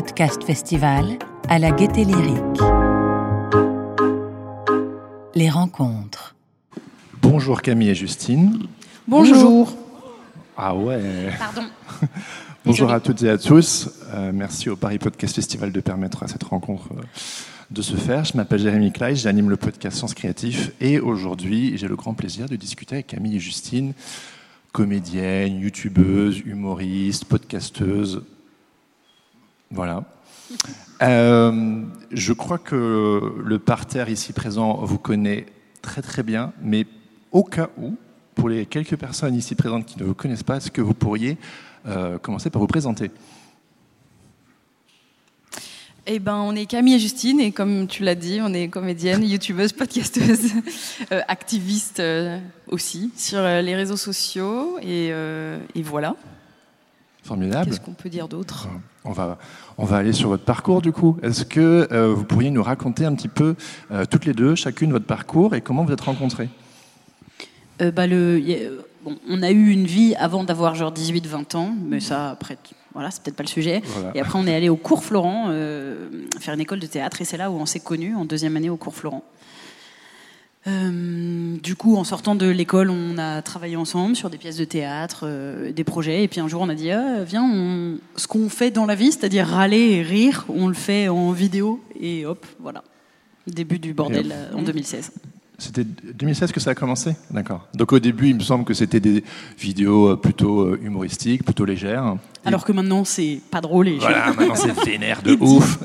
Podcast Festival à la Gaieté Lyrique. Les rencontres. Bonjour Camille et Justine. Bonjour. Ah ouais. Pardon. Bonjour à toutes et à tous. Euh, merci au Paris Podcast Festival de permettre à cette rencontre euh, de se faire. Je m'appelle Jérémy Klein, j'anime le podcast Sens Créatif et aujourd'hui j'ai le grand plaisir de discuter avec Camille et Justine, comédienne, youtubeuse, humoriste, podcasteuse. Voilà. Euh, je crois que le parterre ici présent vous connaît très très bien, mais au cas où, pour les quelques personnes ici présentes qui ne vous connaissent pas, est-ce que vous pourriez euh, commencer par vous présenter? Eh ben, on est Camille et Justine, et comme tu l'as dit, on est comédienne, youtubeuse, podcasteuse, euh, activiste aussi sur les réseaux sociaux, et voilà. Formidable. Qu'est-ce qu'on peut dire d'autre? On va, on va aller sur votre parcours du coup. Est-ce que euh, vous pourriez nous raconter un petit peu, euh, toutes les deux, chacune votre parcours et comment vous êtes rencontrées? Euh, bah, le, y a- bon, on a eu une vie avant d'avoir genre 18-20 ans, mais ça, après, voilà, c'est peut-être pas le sujet. Voilà. Et après, on est allé au cours Florent euh, faire une école de théâtre, et c'est là où on s'est connus, en deuxième année au cours Florent. Euh, du coup, en sortant de l'école, on a travaillé ensemble sur des pièces de théâtre, euh, des projets. Et puis un jour, on a dit Ah, Viens, on- ce qu'on fait dans la vie, c'est-à-dire râler et rire, on le fait en vidéo. Et hop, voilà. Début du bordel euh, en 2016. C'était 2016 que ça a commencé? D'accord. Donc au début, il me semble que c'était des vidéos euh, plutôt euh, humoristiques, plutôt légères. Alors que maintenant, c'est pas drôle et Voilà, maintenant c'est vénère de ouf.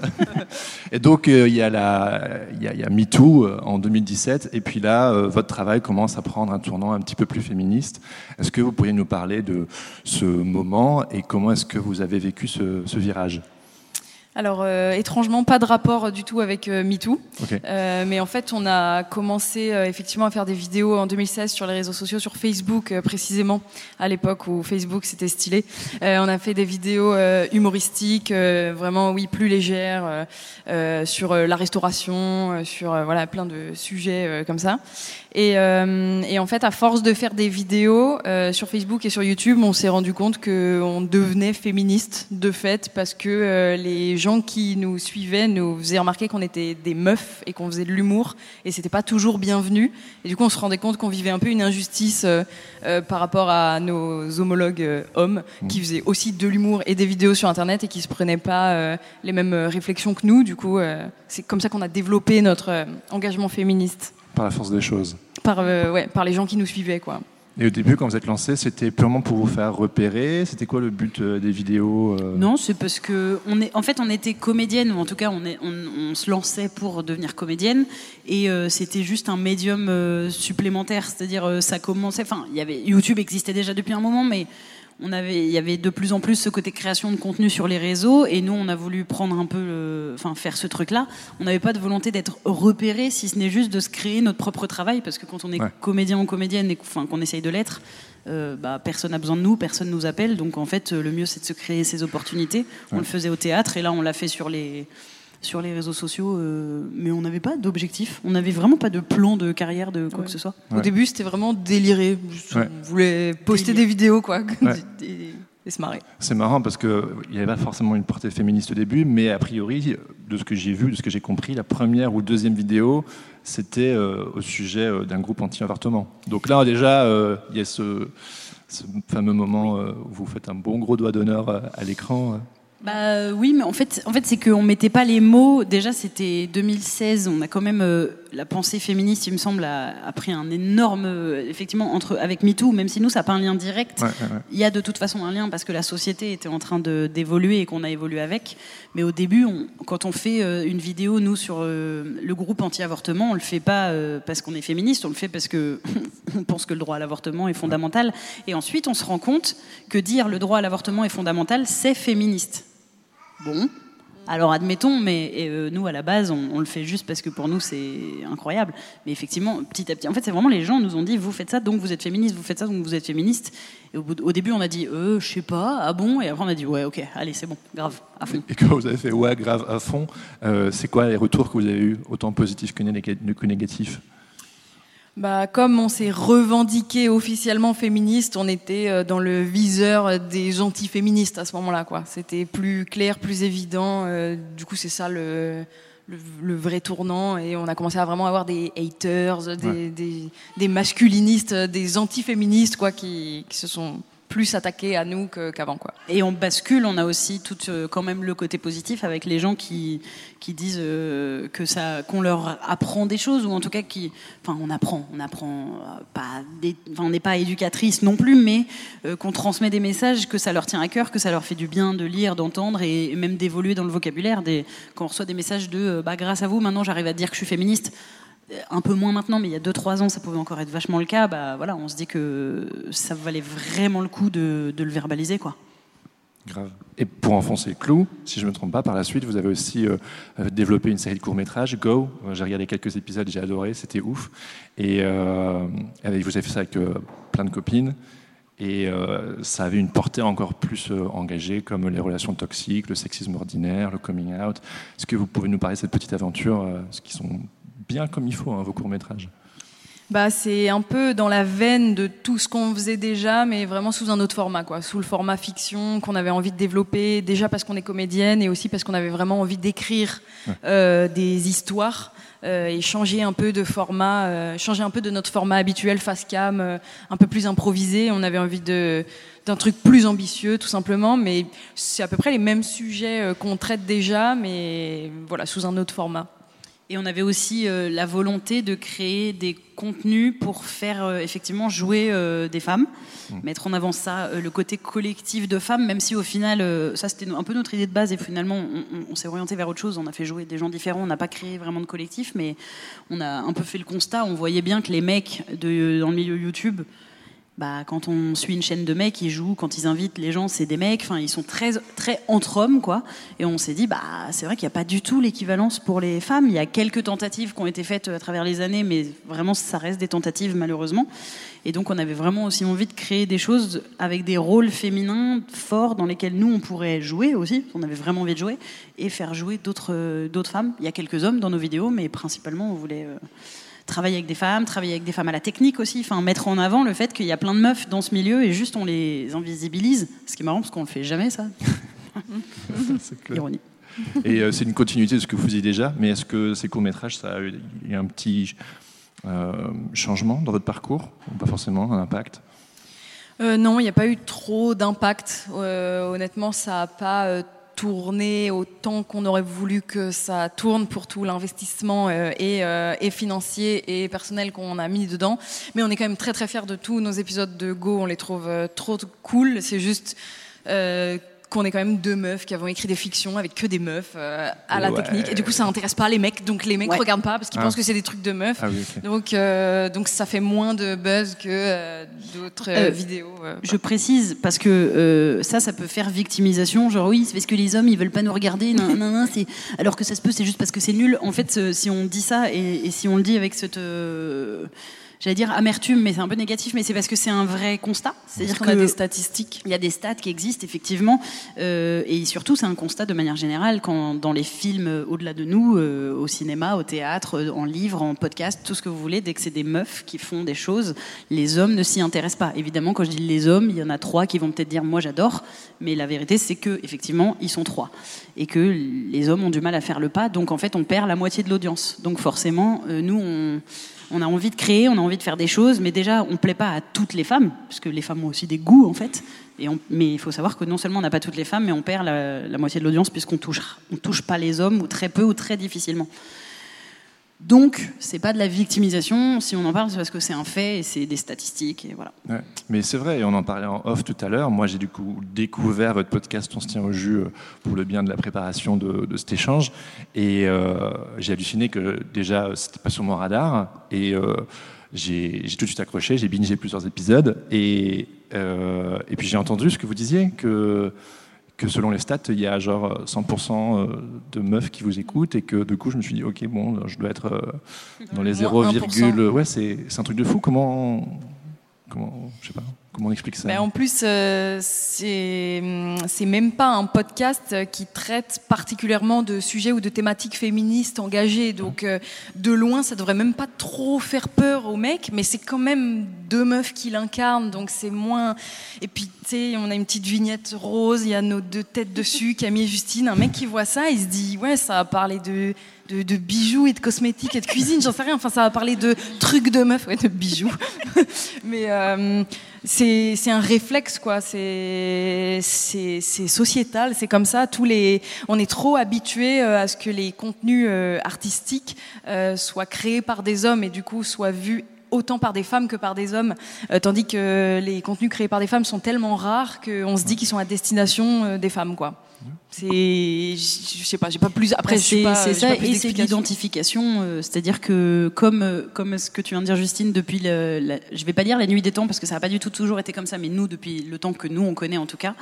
Et donc euh, il y a la, y a, y a MeToo en 2017, et puis là, euh, votre travail commence à prendre un tournant un petit peu plus féministe. Est-ce que vous pourriez nous parler de ce moment et comment est-ce que vous avez vécu ce, ce virage? Alors, euh, étrangement, pas de rapport du tout avec euh, MeToo. Euh, mais en fait, on a commencé euh, effectivement à faire des vidéos en 2016 sur les réseaux sociaux, sur Facebook euh, précisément, à l'époque où Facebook c'était stylé. Euh, on a fait des vidéos euh, humoristiques, euh, vraiment oui plus légères, sur la restauration, euh, sur voilà plein de sujets euh, comme ça. Et, euh, et en fait, à force de faire des vidéos euh, sur Facebook et sur YouTube, on s'est rendu compte qu'on devenait féministe de fait parce que euh, les gens qui nous suivaient nous faisaient remarquer qu'on était des meufs et qu'on faisait de l'humour et c'était pas toujours bienvenu. Et du coup, on se rendait compte qu'on vivait un peu une injustice euh, euh, par rapport à nos homologues euh, hommes qui faisaient aussi de l'humour et des vidéos sur Internet et qui se prenaient pas euh, les mêmes réflexions que nous. Du coup, c'est comme ça qu'on a développé notre engagement féministe Par la force des choses. par, ouais, par les gens qui nous suivaient. Quoi. Et au début, quand vous êtes lancé, c'était purement pour vous faire repérer. C'était quoi le but euh, des vidéos euh Non, c'est parce que on est, en fait, on était comédienne, ou en tout cas, on, se lançait pour devenir comédienne, et euh, c'était juste un médium supplémentaire. C'est-à-dire, euh, ça commençait. Enfin, YouTube existait déjà depuis un moment, mais on avait, il y avait de plus en plus ce côté création de contenu sur les réseaux, et nous, on a voulu prendre un peu, le- enfin, faire ce truc-là. On n'avait pas de volonté d'être repéré, si ce n'est juste de se créer notre propre travail, parce que quand on est Ouais. comédien ou comédienne, et, enfin, qu'on essaye de l'être. euh, bah, personne n'a besoin de nous, personne nous appelle, donc en fait, le mieux c'est de se créer ses opportunités. On Ouais. le faisait au théâtre et là on l'a fait sur les, sur les réseaux sociaux, euh, mais on n'avait pas d'objectif, on n'avait vraiment pas de plan de carrière de quoi Ouais. que ce soit. Au début, c'était vraiment déliré. Ouais. On voulait poster Délire. des vidéos, quoi, Ouais. et, et se marrer. C'est marrant parce qu'il n'y avait pas forcément une portée féministe au début, mais a priori, de ce que j'ai vu, de ce que j'ai compris, la première ou deuxième vidéo, c'était euh, au sujet euh, d'un groupe anti-avortement. Donc là, déjà, euh, il y a ce, ce fameux moment euh, où vous faites un bon gros doigt d'honneur à l'écran. Euh. Bah oui, mais en fait, en fait c'est qu'on mettait pas les mots. Déjà, c'était 2016. On a quand même euh, la pensée féministe, il me semble, a, a pris un énorme, euh, effectivement, entre avec MeToo. Même si nous, ça n'a pas un lien direct. Ouais, ouais, ouais. Il y a de toute façon un lien parce que la société était en train d'évoluer et qu'on a évolué avec. Mais au début, on- quand on fait euh, une vidéo, nous, sur euh, le groupe anti-avortement, on le fait pas euh, parce qu'on est féministe, on le fait parce que on pense que le droit à l'avortement est fondamental. Et ensuite, on se rend compte que dire le droit à l'avortement est fondamental, c'est féministe. Bon. Alors admettons, mais euh, nous à la base, on, on le fait juste parce que pour nous c'est incroyable. Mais effectivement, petit à petit, en fait, c'est vraiment les gens nous ont dit vous faites ça, donc vous êtes féministe, vous faites ça, donc vous êtes féministe. Et au, bout de- au début, on a dit euh, je sais pas, ah bon, et après on a dit ouais, ok, allez, c'est bon, grave, à fond. Et quand vous avez fait ouais, grave à fond, euh, c'est quoi les retours que vous avez eus, autant positifs que négatifs? Bah, comme on s'est revendiqué officiellement féministe, on était euh, dans le viseur des gentils féministes à ce moment-là. quoi. C'était plus clair, plus évident. Euh, du coup, c'est ça le, le, vrai tournant. Et on a commencé à vraiment avoir des haters, des, des, des masculinistes, des anti-féministes quoi, qui, qui se sont plus attaqué à nous qu'avant. quoi. Et on bascule, on a aussi tout euh, quand même le côté positif avec les gens qui, qui disent euh, que ça, qu'on leur apprend des choses, ou en tout cas qui, enfin on apprend, on apprend euh, pas, on n'est pas éducatrice non plus, mais qu'on transmet des messages, que ça leur tient à cœur, que ça leur fait du bien de lire, d'entendre et même d'évoluer dans le vocabulaire. Des, quand on reçoit des messages de, bah grâce à vous, maintenant j'arrive à dire que je suis féministe un peu moins maintenant, mais il y a 2-3 ans, ça pouvait encore être vachement le cas. Bah, voilà, on se dit que ça valait vraiment le coup de, le verbaliser. Quoi. Grave. Et pour enfoncer le clou, si je ne me trompe pas, par la suite, vous avez aussi euh, euh, développé une série de courts-métrages, Go. J'ai regardé quelques épisodes, j'ai adoré, c'était ouf. Et euh, vous avez fait ça avec plein de copines. Et ça avait une portée encore plus engagée, comme les relations toxiques, le sexisme ordinaire, le coming out. Est-ce que vous pouvez nous parler de cette petite aventure, ce qui sont bien comme il faut, hein, vos courts-métrages bah, c'est un peu dans la veine de tout ce qu'on faisait déjà, mais vraiment sous un autre format, quoi. Sous le format fiction qu'on avait envie de développer, déjà parce qu'on est comédienne et aussi parce qu'on avait vraiment envie d'écrire euh, des histoires euh, et changer un peu de format, euh, changer un peu de notre format habituel face cam, un peu plus improvisé. On avait envie de d'un truc plus ambitieux, tout simplement, mais c'est à peu près les mêmes sujets qu'on traite déjà, mais voilà, sous un autre format. Et on avait aussi euh, la volonté de créer des contenus pour faire euh, effectivement jouer euh, des femmes, mmh. mettre en avant ça, le côté collectif de femmes, même si au final, ça c'était un peu notre idée de base et finalement on, s'est orienté vers autre chose, on a fait jouer des gens différents, on n'a pas créé vraiment de collectif, mais on a un peu fait le constat, on voyait bien que les mecs de, dans le milieu YouTube, bah, quand on suit une chaîne de mecs, ils jouent, quand ils invitent les gens, c'est des mecs, enfin, ils sont très, très entre hommes, quoi. Et on s'est dit, bah, c'est vrai qu'il n'y a pas du tout l'équivalence pour les femmes. Il y a quelques tentatives qui ont été faites à travers les années, mais vraiment, ça reste des tentatives, malheureusement. Et donc, on avait vraiment aussi envie de créer des choses avec des rôles féminins forts dans lesquels nous, on pourrait jouer aussi. On avait vraiment envie de jouer et faire jouer d'autres, d'autres femmes. Il y a quelques hommes dans nos vidéos, mais principalement, on voulait, euh, travailler avec des femmes, travailler avec des femmes à la technique aussi, enfin mettre en avant le fait qu'il y a plein de meufs dans ce milieu et juste on les invisibilise. Ce qui est marrant parce qu'on ne fait jamais ça. Ironie. Et euh, c'est une continuité de ce que vous faisiez déjà, mais est-ce que ces courts-métrages, ça a eu un petit euh, changement dans votre parcours ou Pas forcément, un impact? Euh, Non, il n'y a pas eu trop d'impact. honnêtement, ça n'a pas tourner autant qu'on aurait voulu que ça tourne pour tout l'investissement euh, et, euh, et, financier et personnel qu'on a mis dedans. Mais on est quand même très très fiers de tous nos épisodes de Go. On les trouve euh, trop cool. C'est juste qu'on est quand même deux meufs qui avons écrit des fictions avec que des meufs euh, à la technique. Et du coup, ça intéresse pas les mecs. Donc les mecs ne regardent pas parce qu'ils ah. pensent que c'est des trucs de meufs. Ah donc, euh, donc ça fait moins de buzz que euh, d'autres vidéos. Je précise parce que ça, ça peut faire victimisation. Genre oui, c'est parce que les hommes ils veulent pas nous regarder. non, non, non, alors que ça se peut, c'est juste parce que c'est nul. En fait, si on dit ça et, et si on le dit avec cette j'allais dire amertume, mais c'est un peu négatif, mais c'est parce que c'est un vrai constat. C'est-à-dire qu'on a des statistiques. Il y a des stats qui existent effectivement, euh, et surtout c'est un constat de manière générale quand dans les films euh, au-delà de nous, euh, au cinéma, au théâtre, en livre, en podcast, tout ce que vous voulez, dès que c'est des meufs qui font des choses, les hommes ne s'y intéressent pas. Évidemment, quand je dis les hommes, il y en a trois qui vont peut-être dire moi j'adore, mais la vérité c'est que effectivement ils sont trois et que les hommes ont du mal à faire le pas, donc en fait on perd la moitié de l'audience. Donc forcément, nous on a envie de créer, on a envie de faire des choses, mais déjà, on ne plaît pas à toutes les femmes, parce que les femmes ont aussi des goûts, en fait. Et mais il faut savoir que non seulement on n'a pas toutes les femmes, mais on perd la, moitié de l'audience, puisqu'on touche, on touche pas les hommes, ou très peu, ou très difficilement. Donc, c'est pas de la victimisation. Si on en parle, c'est parce que c'est un fait et c'est des statistiques voilà. mais c'est vrai, on en parlait en off tout à l'heure. Moi, j'ai du coup découvert votre podcast On se tient au jus euh, pour le bien de la préparation de, cet échange, et euh, j'ai halluciné que déjà c'était pas sur mon radar et euh, j'ai tout de suite accroché. J'ai bingé plusieurs épisodes et et puis j'ai entendu ce que vous disiez que que selon les stats, il y a genre 100% euh, de meufs qui vous écoutent et que du coup, je me suis dit, ok, bon, je dois être euh, dans les 0, ouais, c'est un truc de fou. Comment, comment, je sais pas. Comment on explique ça Mais en plus, euh, c'est c'est même pas un podcast qui traite particulièrement de sujets ou de thématiques féministes engagées. Donc, euh, de loin, ça devrait même pas trop faire peur aux mecs, mais c'est quand même deux meufs qui l'incarnent, donc c'est moins. Et puis, tu sais, on a une petite vignette rose, il y a nos deux têtes dessus, Camille et Justine. Un mec qui voit ça, il se dit, ouais, ça va parler de de, de, bijoux et de cosmétiques et de cuisine, j'en sais rien. Enfin, ça va parler de trucs de meufs, ouais, de bijoux. Mais euh, c'est un réflexe, quoi. C'est sociétal, c'est comme ça. Tous les, on est trop habitué euh, à ce que les contenus euh, artistiques soient créés par des hommes et du coup soient vus autant par des femmes que par des hommes, euh, tandis que les contenus créés par des femmes sont tellement rares qu'on se dit qu'ils sont à destination euh, des femmes, quoi. C'est, je sais pas, j'ai pas plus. Après, c'est ça, et c'est l'identification, euh, c'est-à-dire que comme euh, comme ce que tu viens de dire, Justine, depuis le, je vais pas dire la nuit des temps parce que ça n'a pas du tout toujours été comme ça, mais nous depuis le temps que nous on connaît en tout cas,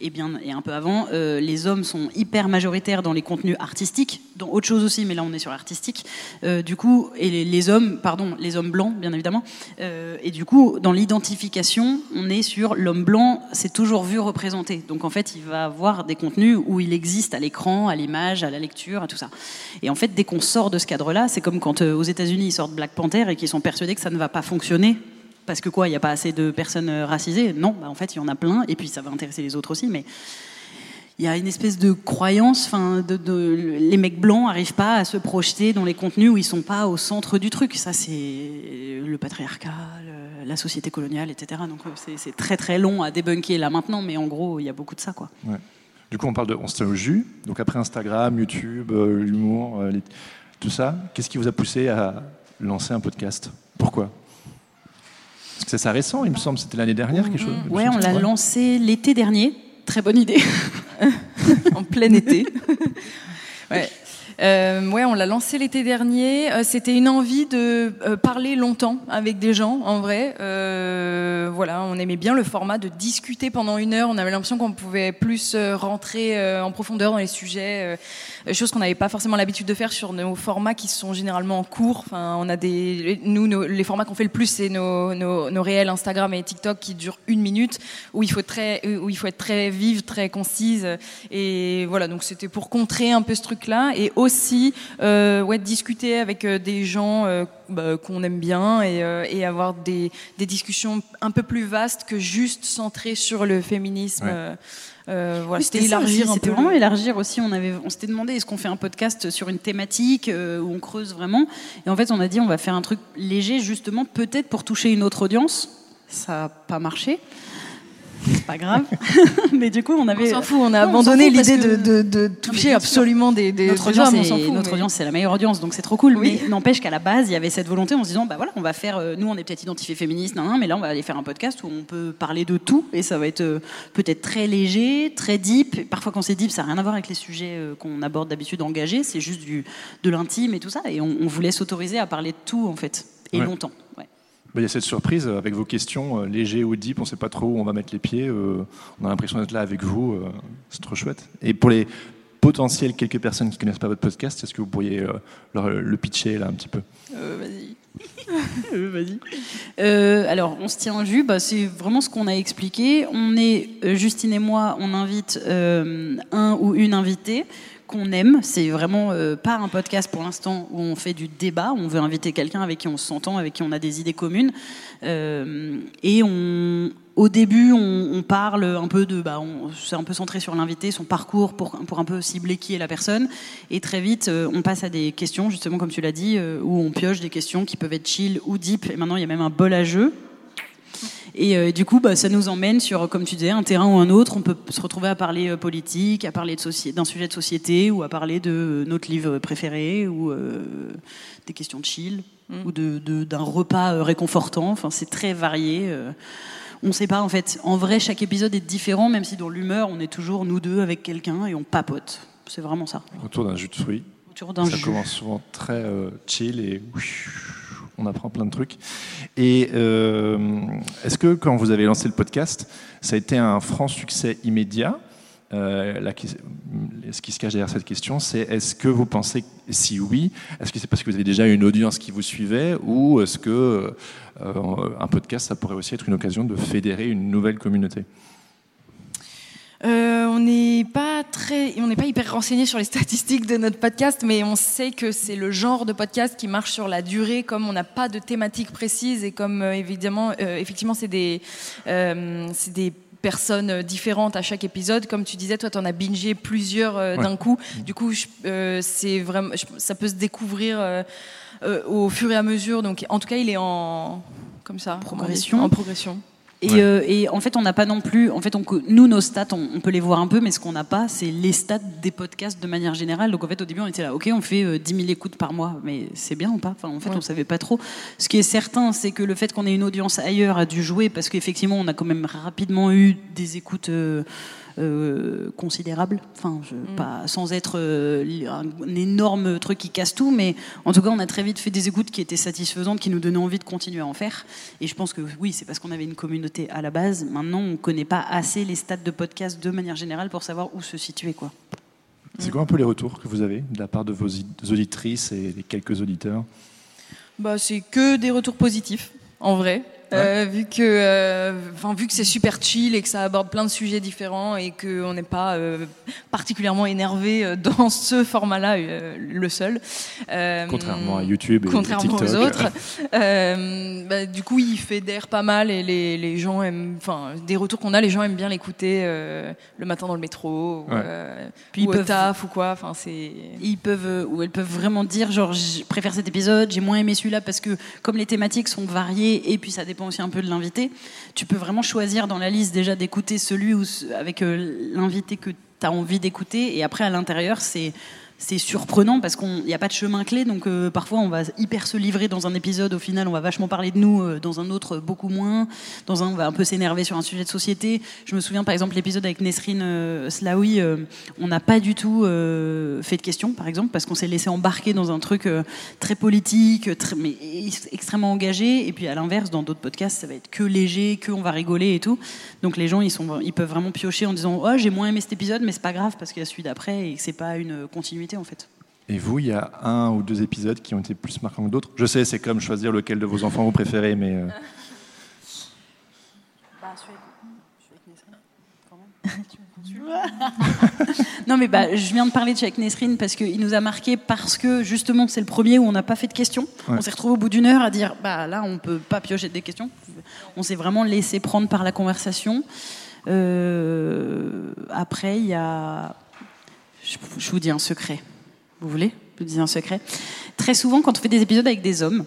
et bien et un peu avant, euh, les hommes sont hyper majoritaires dans les contenus artistiques, dans autre chose aussi, mais là on est sur l'artistique. du coup, et les, les, hommes, pardon, les hommes blancs, bien évidemment, et du coup, dans l'identification, on est sur l'homme blanc, c'est toujours vu représenté. Donc en fait, il va avoir des contenus où il existe à l'écran, à l'image, à la lecture, à tout ça. Et en fait, dès qu'on sort de ce cadre-là, c'est comme quand euh, aux États-Unis ils sortent Black Panther et qu'ils sont persuadés que ça ne va pas fonctionner parce que quoi, il n'y a pas assez de personnes euh, racisées? Non, bah en fait, il y en a plein, et puis ça va intéresser les autres aussi, mais il y a une espèce de croyance, enfin, de, les mecs blancs n'arrivent pas à se projeter dans les contenus où ils sont pas au centre du truc. Ça, c'est le patriarcat, la société coloniale, etc. Donc c'est très très long à débunker là maintenant, mais en gros, il y a beaucoup de ça, quoi. Du coup, on parle de on se tient au jus. Donc après Instagram, YouTube, euh, l'humour, euh, tout ça, qu'est-ce qui vous a poussé à lancer un podcast? Pourquoi? Parce que c'est ça récent, il me semble, c'était l'année dernière quelque chose. Ouais, on l'a lancé l'été dernier. Très bonne idée. en plein été. ouais. Euh, ouais, on l'a lancé l'été dernier. Euh, C'était une envie de euh, parler longtemps avec des gens, en vrai. Euh, voilà, on aimait bien le format de discuter pendant une heure. On avait l'impression qu'on pouvait plus rentrer en profondeur dans les sujets, chose qu'on n'avait pas forcément l'habitude de faire sur nos formats qui sont généralement courts. Enfin, on a des, nous, nos, les formats qu'on fait le plus, c'est nos, nos, nos, réels Instagram et TikTok qui durent une minute, où il faut très, où il faut être très vive, très concise. Et voilà, donc c'était pour contrer un peu ce truc-là et aussi euh, ouais, discuter avec euh, des gens euh, bah, qu'on aime bien et, euh, et avoir des, des, discussions un peu plus vastes que juste centrées sur le féminisme. Ouais. Euh, voilà, oui, c'était élargir C'était vraiment élargir aussi. On avait, on s'était demandé est-ce qu'on fait un podcast sur une thématique euh, où on creuse vraiment? Et en fait, on a dit on va faire un truc léger justement, peut-être pour toucher une autre audience. Ça n'a pas marché pas grave. mais du coup, on avait. On s'en fout, on a non, abandonné l'idée de, de, de, toucher non, absolument des, des, notre des audience. hommes, Est, notre mais... audience, c'est la meilleure audience, donc c'est trop cool. Oui. Mais n'empêche qu'à la base, il y avait cette volonté en se disant, bah voilà, on va faire. Euh, nous, on est peut-être identifiés féministes, nan, nan, mais là, on va aller faire un podcast où on peut parler de tout et ça va être euh, peut-être très léger, très deep. Parfois, quand c'est deep, ça n'a rien à voir avec les sujets euh, qu'on aborde d'habitude engagés. C'est juste du, de l'intime et tout ça. Et on, on voulait s'autoriser à parler de tout, en fait, et ouais. longtemps. Ouais. Il y a cette surprise avec vos questions euh, légers ou deep, on ne sait pas trop où on va mettre les pieds. Euh, on a l'impression d'être là avec vous. Euh, c'est trop chouette. Et pour les potentiels quelques personnes qui ne connaissent pas votre podcast, est-ce que vous pourriez leur, le pitcher là un petit peu? Vas-y. Vas-y. Euh, alors, on se tient en jus. Bah, c'est vraiment ce qu'on a expliqué. On est Justine et moi. On invite euh, un ou une invitée qu'on aime. C'est vraiment euh, pas un podcast pour l'instant où on fait du débat. On veut inviter quelqu'un avec qui on s'entend, avec qui on a des idées communes. Euh, et on, au début, on, parle un peu de, bah, c'est un peu centré sur l'invité, son parcours pour, pour un peu cibler qui est la personne. Et très vite, euh, on passe à des questions, justement comme tu l'as dit, où on pioche des questions qui peuvent être chill ou deep. Et maintenant, il y a même un bol à jeu. Et euh, du coup, bah, ça nous emmène sur, comme tu disais, un terrain ou un autre. On peut se retrouver à parler euh, politique, à parler d'un sujet de société, ou à parler de euh, notre livre préféré, ou euh, des questions de chill, mm. ou d'un de, de, repas réconfortant. Enfin, c'est très varié. On ne sait pas, en fait. En vrai, chaque épisode est différent, même si dans l'humeur, on est toujours nous deux avec quelqu'un et on papote. C'est vraiment ça. Autour d'un jus de fruits. Autour d'un Ça jus. commence souvent très euh, chill et on apprend plein de trucs. Et euh, est-ce que quand vous avez lancé le podcast, ça a été un franc succès immédiat? Euh, ce qui se cache derrière cette question, c'est est-ce que vous pensez, si oui, est-ce que c'est parce que vous avez déjà une audience qui vous suivait ou est-ce que euh, un podcast, ça pourrait aussi être une occasion de fédérer une nouvelle communauté? On n'est pas très, on n'est pas hyper renseigné sur les statistiques de notre podcast, mais on sait que c'est le genre de podcast qui marche sur la durée, comme on n'a pas de thématique précise et comme évidemment, effectivement, c'est des, c'est des personnes différentes à chaque épisode. Comme tu disais, toi, tu en as bingé plusieurs euh, d'un coup. Du coup, euh, c'est vraiment, ça peut se découvrir euh, au fur et à mesure. Donc, en tout cas, il est en comme ça, progression. En progression. Euh, et, en fait, on n'a pas non plus. En fait, on, nous, nos stats, on, peut les voir un peu, mais ce qu'on n'a pas, c'est les stats des podcasts de manière générale. Donc, en fait, au début, on était là, ok, on fait 10 euh, 000 écoutes par mois, mais c'est bien ou pas? Enfin, en fait, on savait pas trop. Ce qui est certain, c'est que le fait qu'on ait une audience ailleurs a dû jouer, parce qu'effectivement, on a quand même rapidement eu des écoutes. Euh, euh, considérable. Enfin, je, mm. pas, sans être euh, un, énorme truc qui casse tout, mais en tout cas, on a très vite fait des écoutes qui étaient satisfaisantes, qui nous donnaient envie de continuer à en faire. Et je pense que oui, c'est parce qu'on avait une communauté à la base. Maintenant, on ne connaît pas assez les stats de podcast de manière générale pour savoir où se situer. Quoi. C'est quoi un peu les retours que vous avez de la part de vos auditrices et des quelques auditeurs? Bah, C'est que des retours positifs, en vrai. Euh, vu que, euh, enfin, vu que c'est super chill et que ça aborde plein de sujets différents et qu'on n'est pas euh, particulièrement énervé dans ce format-là, le seul. contrairement à YouTube et contrairement aux autres. Bah, du coup, il fédère pas mal et les, les gens aiment, enfin, des retours qu'on a, les gens aiment bien l'écouter le matin dans le métro, ou, puis ou au taf ou quoi. Enfin, c'est. Ils peuvent ou elles peuvent vraiment dire genre, je préfère cet épisode, j'ai moins aimé celui-là parce que comme les thématiques sont variées et puis ça dépend dépend aussi un peu de l'invité. Tu peux vraiment choisir dans la liste déjà d'écouter celui avec euh, l'invité que tu as envie d'écouter. Et après, à l'intérieur, c'est c'est surprenant parce qu'il n'y a pas de chemin clé, donc euh, parfois on va hyper se livrer dans un épisode, au final on va vachement parler de nous, euh, dans un autre beaucoup moins, dans un on va un peu s'énerver sur un sujet de société. Je me souviens par exemple l'épisode avec Nesrine euh, Slaoui, on n'a pas du tout fait de questions par exemple parce qu'on s'est laissé embarquer dans un truc très politique, mais extrêmement engagé, et puis à l'inverse dans d'autres podcasts ça va être que léger, que on va rigoler et tout. Donc les gens ils, sont, ils peuvent vraiment piocher en disant oh j'ai moins aimé cet épisode mais c'est pas grave parce qu'il y a celui d'après et que c'est pas une continuité en fait. Et vous, il y a un ou deux épisodes qui ont été plus marquants que d'autres? Je sais, c'est comme choisir lequel de vos enfants vous préférez, mais. Euh... Bah, non mais bah, je viens de parler de Cheikh Nesrine parce qu'il nous a marqué parce que justement c'est le premier où on n'a pas fait de questions. On s'est retrouvé au bout d'une heure à dire bah là on peut pas piocher des questions. On s'est vraiment laissé prendre par la conversation. Euh, après il y a je, vous dis un secret. Vous voulez Je vous dis un secret. Très souvent, quand on fait des épisodes avec des hommes,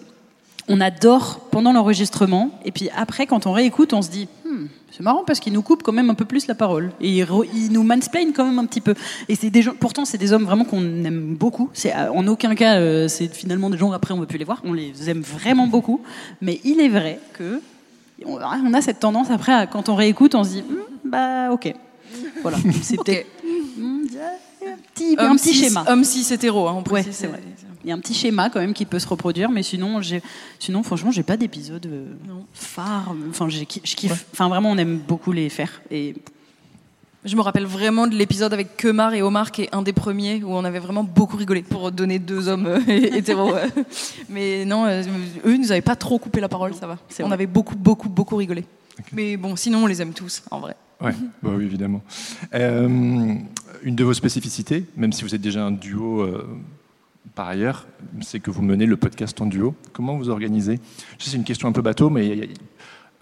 on adore pendant l'enregistrement, et puis après, quand on réécoute, on se dit hmm, c'est marrant parce qu'ils nous coupent quand même un peu plus la parole et ils, nous mansplainent quand même un petit peu. Et c'est des gens, pourtant, c'est des hommes vraiment qu'on aime beaucoup. C'est en aucun cas, euh, c'est finalement des gens après on veut plus les voir. On les aime vraiment beaucoup, mais il est vrai que on a cette tendance après, quand on réécoute, on se dit hmm, bah ok, voilà, c'est peut-être. Petit, un petit schéma. Homme cis hétéro, hein, ouais, c'est vrai. Il y a un petit schéma quand même qui peut se reproduire, mais sinon, sinon franchement, j'ai pas d'épisode euh, phare. Enfin, je kiffe. Enfin, vraiment, on aime beaucoup les faire. Et je me rappelle vraiment de l'épisode avec Kemar et Omar, qui est un des premiers, où on avait vraiment beaucoup rigolé pour donner deux hommes euh, hétéros. Mais non, euh, eux, ils nous avaient pas trop coupé la parole, ça va. On avait beaucoup, beaucoup, beaucoup rigolé. Mais bon, sinon, on les aime tous, en vrai. Ouais, bah oui, évidemment. Euh, une de vos spécificités, même si vous êtes déjà un duo euh, par ailleurs, c'est que vous menez le podcast en duo. Comment vous organisez? C'est une question un peu bateau, mais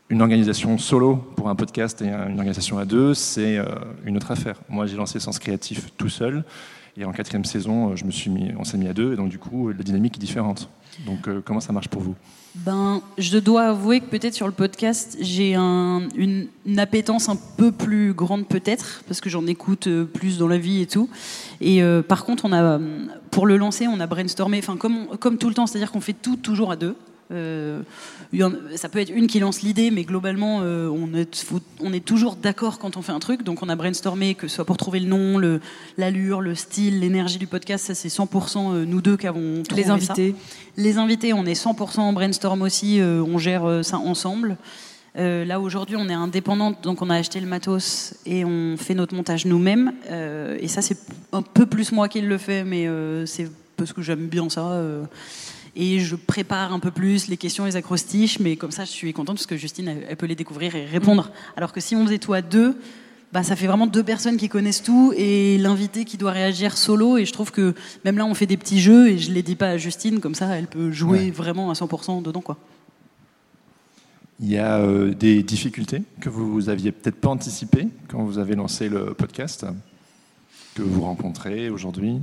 une organisation solo pour un podcast et une organisation à deux, c'est euh, une autre affaire. Moi, j'ai lancé Sens Créatif tout seul. Et en quatrième saison, je me suis mis, on s'est mis à deux, et donc du coup, la dynamique est différente. Donc, comment ça marche pour vous? Ben, je dois avouer que peut-être sur le podcast, j'ai une, appétence un peu plus grande peut-être, parce que j'en écoute euh, plus dans la vie et tout. Et euh, par contre, on a, pour le lancer, on a brainstormé, comme, comme tout le temps, c'est-à-dire qu'on fait tout toujours à deux. Euh, ça peut être une qui lance l'idée, mais globalement, euh, on, est, on, est, toujours d'accord quand on fait un truc. Donc, on a brainstormé, que ce soit pour trouver le nom, l'allure, le, style, l'énergie du podcast. Ça, c'est 100% euh, nous deux qui avons trouvé Les invités. Les invités, on est 100% en brainstorm aussi. on gère ça ensemble. Euh, là aujourd'hui, on est indépendante, donc on a acheté le matos et on fait notre montage nous-mêmes. Euh, et ça, c'est un peu plus moi qui le fais, mais euh, c'est parce que j'aime bien ça. Et je prépare un peu plus les questions, les acrostiches, mais comme ça, je suis contente parce que Justine, elle, elle peut les découvrir et répondre. Alors que si on faisait tout à deux, bah, ça fait vraiment deux personnes qui connaissent tout et l'invité qui doit réagir solo. Et je trouve que même là, on fait des petits jeux et je les dis pas à Justine, comme ça, elle peut jouer Ouais. vraiment à 100% dedans, quoi. Il y a euh, des difficultés que vous aviez peut-être pas anticipées quand vous avez lancé le podcast, que vous rencontrez aujourd'hui?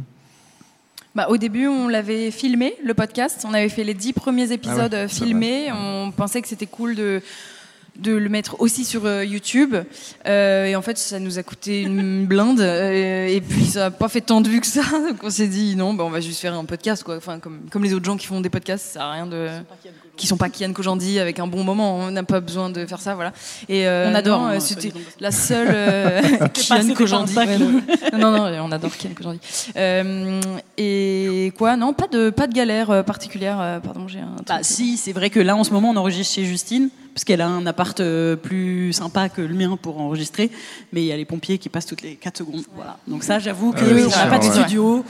Bah, au début, on l'avait filmé, le podcast. On avait fait les dix premiers épisodes Ah ouais, euh, filmés. On pensait que c'était cool de, de le mettre aussi sur euh, YouTube. Euh, et en fait, ça nous a coûté une blinde. euh, et puis, ça n'a pas fait tant de vues que ça. Donc, on s'est dit, non, bah, on va juste faire un podcast. Quoi. Enfin, comme, comme les autres gens qui font des podcasts, ça à rien de. Qui sont pas Kian Kojandi avec un bon moment. On n'a pas besoin de faire ça. Voilà. Et, euh, On adore, hein, euh, C'était la seule. euh, Kian Kojandi. Ouais, non. non, non, on adore Kian Kojandi. Euh, et quoi Non, pas de, pas de galère euh, particulière. euh, pardon, j'ai un. Bah truc. si, c'est vrai que là en ce moment on enregistre chez Justine parce qu'elle a un appart euh, plus sympa que le mien pour enregistrer, mais il y a les pompiers qui passent toutes les 4 secondes. Voilà. Donc ça, j'avoue qu'on Ah oui, n'a c'est pas de ouais.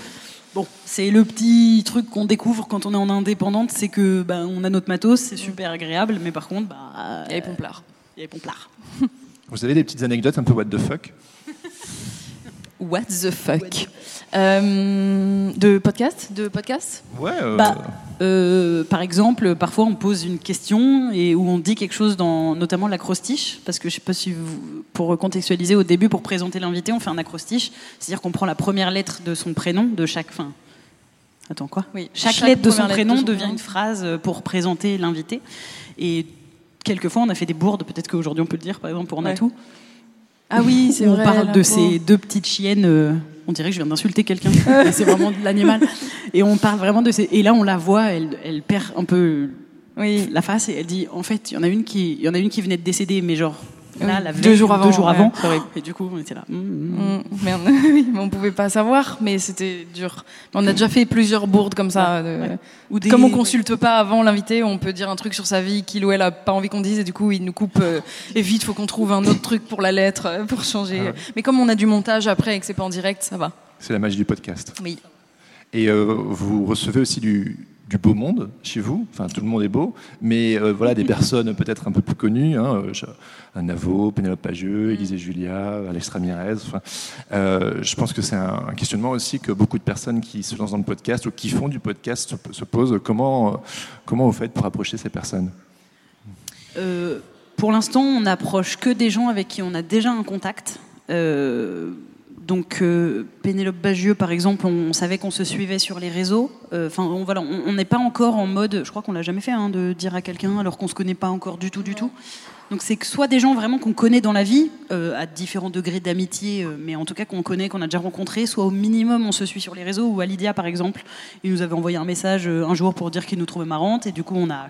Bon, c'est le petit truc qu'on découvre quand on est en indépendante, c'est que bah, on a notre matos, c'est super agréable, mais par contre, bah, Il y a les pomplards. il y a les pomplards. Vous avez des petites anecdotes un peu what the fuck? What the fuck? Euh, De podcast De podcast Ouais. euh, Bah, Euh, par exemple, parfois on pose une question et où on dit quelque chose dans notamment l'acrostiche, parce que je sais pas si vous, pour contextualiser au début, pour présenter l'invité, on fait un acrostiche, c'est-à-dire qu'on prend la première lettre de son prénom de chaque fin. Attends quoi? Oui. Chaque, Chaque lettre de son prénom de son devient une phrase pour présenter l'invité. Et quelquefois, on a fait des bourdes. Peut-être qu'aujourd'hui, on peut le dire. Par exemple, pour Ouais. Natou, Ah oui, c'est où on vrai. parle de ces deux petites chiennes. On dirait que je viens d'insulter quelqu'un. mais c'est vraiment de l'animal. Et on parle vraiment de ces. Et là, on la voit. Elle, elle perd un peu Oui. la face et elle dit en fait, il y en a une qui, il y en a une qui venait de décéder, mais genre là, Oui, la deux jours avant, Deux jours avant. Et du coup, on était là. hum, hum. Mm, merde, oui, mais on pouvait pas savoir, mais c'était dur. On a déjà fait plusieurs bourdes comme ça. de- ouais. Ou des- Comme on consulte pas avant l'invité, on peut dire un truc sur sa vie qu'il ou elle a pas envie qu'on dise et du coup il nous coupe euh, et vite faut qu'on trouve un autre truc pour la lettre euh, pour changer. Ah ouais. Mais comme on a du montage après et que c'est pas en direct, ça va. C'est la magie du podcast. Oui. Et euh, vous recevez aussi du, du beau monde chez vous. Enfin, tout le monde est beau, mais euh, voilà des personnes peut-être un peu plus connues. Hein, euh, un Navo, Pénélope Pageux, Élisée Julia, Alex Ramirez. Enfin, euh, je pense que c'est un, un questionnement aussi que beaucoup de personnes qui se lancent dans le podcast ou qui font du podcast se, se posent. Comment, euh, comment vous faites pour approcher ces personnes? Euh, pour l'instant, on n'approche que des gens avec qui on a déjà un contact. Euh, donc euh, Pénélope Bagieux, par exemple, on, savait qu'on se suivait sur les réseaux. Euh, Enfin, on voilà, on n'est pas encore en mode. Je crois qu'on l'a jamais fait, hein, de dire à quelqu'un alors qu'on se connaît pas encore du tout, du tout. Donc c'est que soit des gens vraiment qu'on connaît dans la vie, euh, à différents degrés d'amitié, euh, mais en tout cas qu'on connaît, qu'on a déjà rencontré, soit au minimum on se suit sur les réseaux, ou à Lydia par exemple, il nous avait envoyé un message euh, un jour pour dire qu'il nous trouvait marrante, et du coup on, a,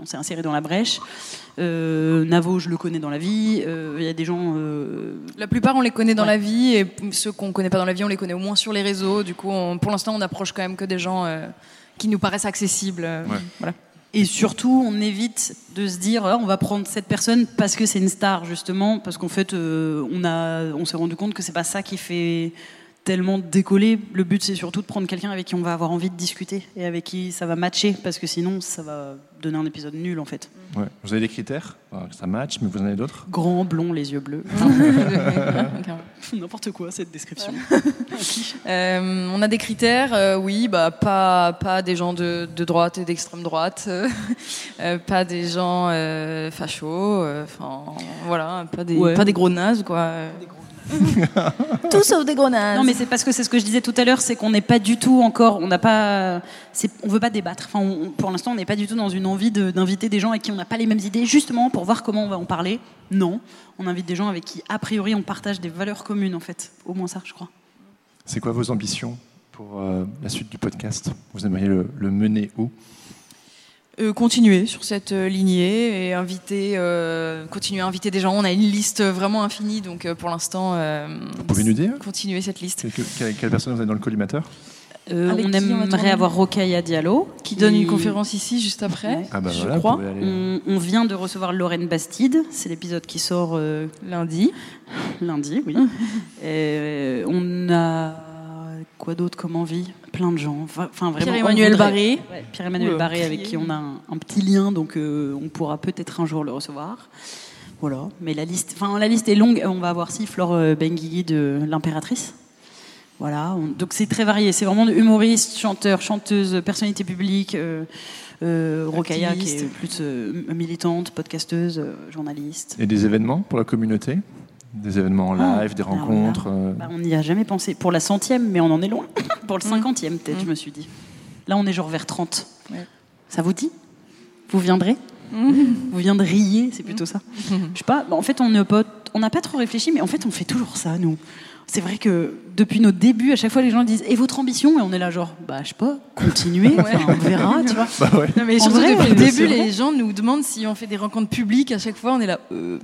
on s'est inséré dans la brèche. Euh, Navo, je le connais dans la vie, Euh, il y a des gens... euh, La plupart on les connaît dans Ouais. la vie et ceux qu'on connaît pas dans la vie on les connaît au moins sur les réseaux. Du coup on- pour l'instant on approche quand même que des gens euh, qui nous paraissent accessibles. Ouais. Voilà. Et surtout, on évite de se dire, Ah, on va prendre cette personne parce que c'est une star, justement, parce qu'en fait, euh, on, a, on s'est rendu compte que c'est pas ça qui fait tellement décoller. Le but, c'est surtout de prendre quelqu'un avec qui on va avoir envie de discuter et avec qui ça va matcher, parce que sinon, ça va donner un épisode nul, en fait. Ouais. Vous avez des critères Alors, Ça match, mais vous en avez d'autres? Grand, blond, les yeux bleus. N'importe quoi, cette description. Euh, on a des critères, euh, oui, bah, pas, pas des gens de, de droite et d'extrême droite, euh, euh, pas des gens euh, fachos, euh, enfin voilà, pas des, Ouais. pas des gros nazes quoi. Tout sauf des gros nazes. Non, mais c'est parce que c'est ce que je disais tout à l'heure, c'est qu'on n'est pas du tout encore, on n'a pas, c'est- on veut pas débattre. Enfin, on- pour l'instant, on n'est pas du tout dans une envie de- d'inviter des gens avec qui on n'a pas les mêmes idées, justement pour voir comment on va en parler. Non, on invite des gens avec qui, a priori, on partage des valeurs communes, en fait. Au moins ça, je crois. C'est quoi vos ambitions pour euh, la suite du podcast? Vous aimeriez le, le mener où? Euh, continuer sur cette euh, lignée et inviter, euh, continuer à inviter des gens. On a une liste vraiment infinie, donc euh, pour l'instant, euh, Vous pouvez nous dire continuer cette liste. Quelle, personne vous avez dans le collimateur Euh, on aimerait avoir Rokhaya Diallo, Qui donne une conférence ici juste après. Ah bah je voilà, crois. aller- On, on vient de recevoir Lorraine Bastide, c'est l'épisode qui sort euh, lundi. lundi, oui. Et on a quoi d'autre comme envie? Plein de gens. Enfin, vraiment. Pierre-Emmanuel Barré. Ouais, Pierre-Emmanuel Barré, avec qui on a un, un petit lien, donc euh, on pourra peut-être un jour le recevoir. Voilà. Mais la liste, enfin, la liste est longue. On va avoir si Flore euh, Benguigui de l'impératrice. Voilà. on- donc c'est très varié. C'est vraiment de humoriste, chanteur, chanteuse, personnalité publique. Euh, euh, Rokhaya qui est plus euh, militante, podcasteuse, euh, journaliste. Et des événements pour la communauté? Des événements en Ah, live, des là, rencontres euh, Bah, on n'y a jamais pensé. Pour la centième, mais on en est loin. Pour le cinquantième, peut-être, Mm. je me suis dit. Là, on est genre vers 30. Ouais. Ça vous dit? Vous viendrez? Vous viendriez, c'est plutôt ça. Je sais pas. bah, en fait, on n'a pas, on n'a pas trop réfléchi, mais en fait, on fait toujours ça, nous. C'est vrai que depuis nos débuts, à chaque fois, les gens disent Et votre ambition? Et on est là, genre, bah, je sais pas, continuer, enfin, on verra, tu vois. Bah ouais. Non, mais En surtout vrai, depuis le début, les gens nous demandent si on fait des rencontres publiques. À chaque fois, on est là. Euh,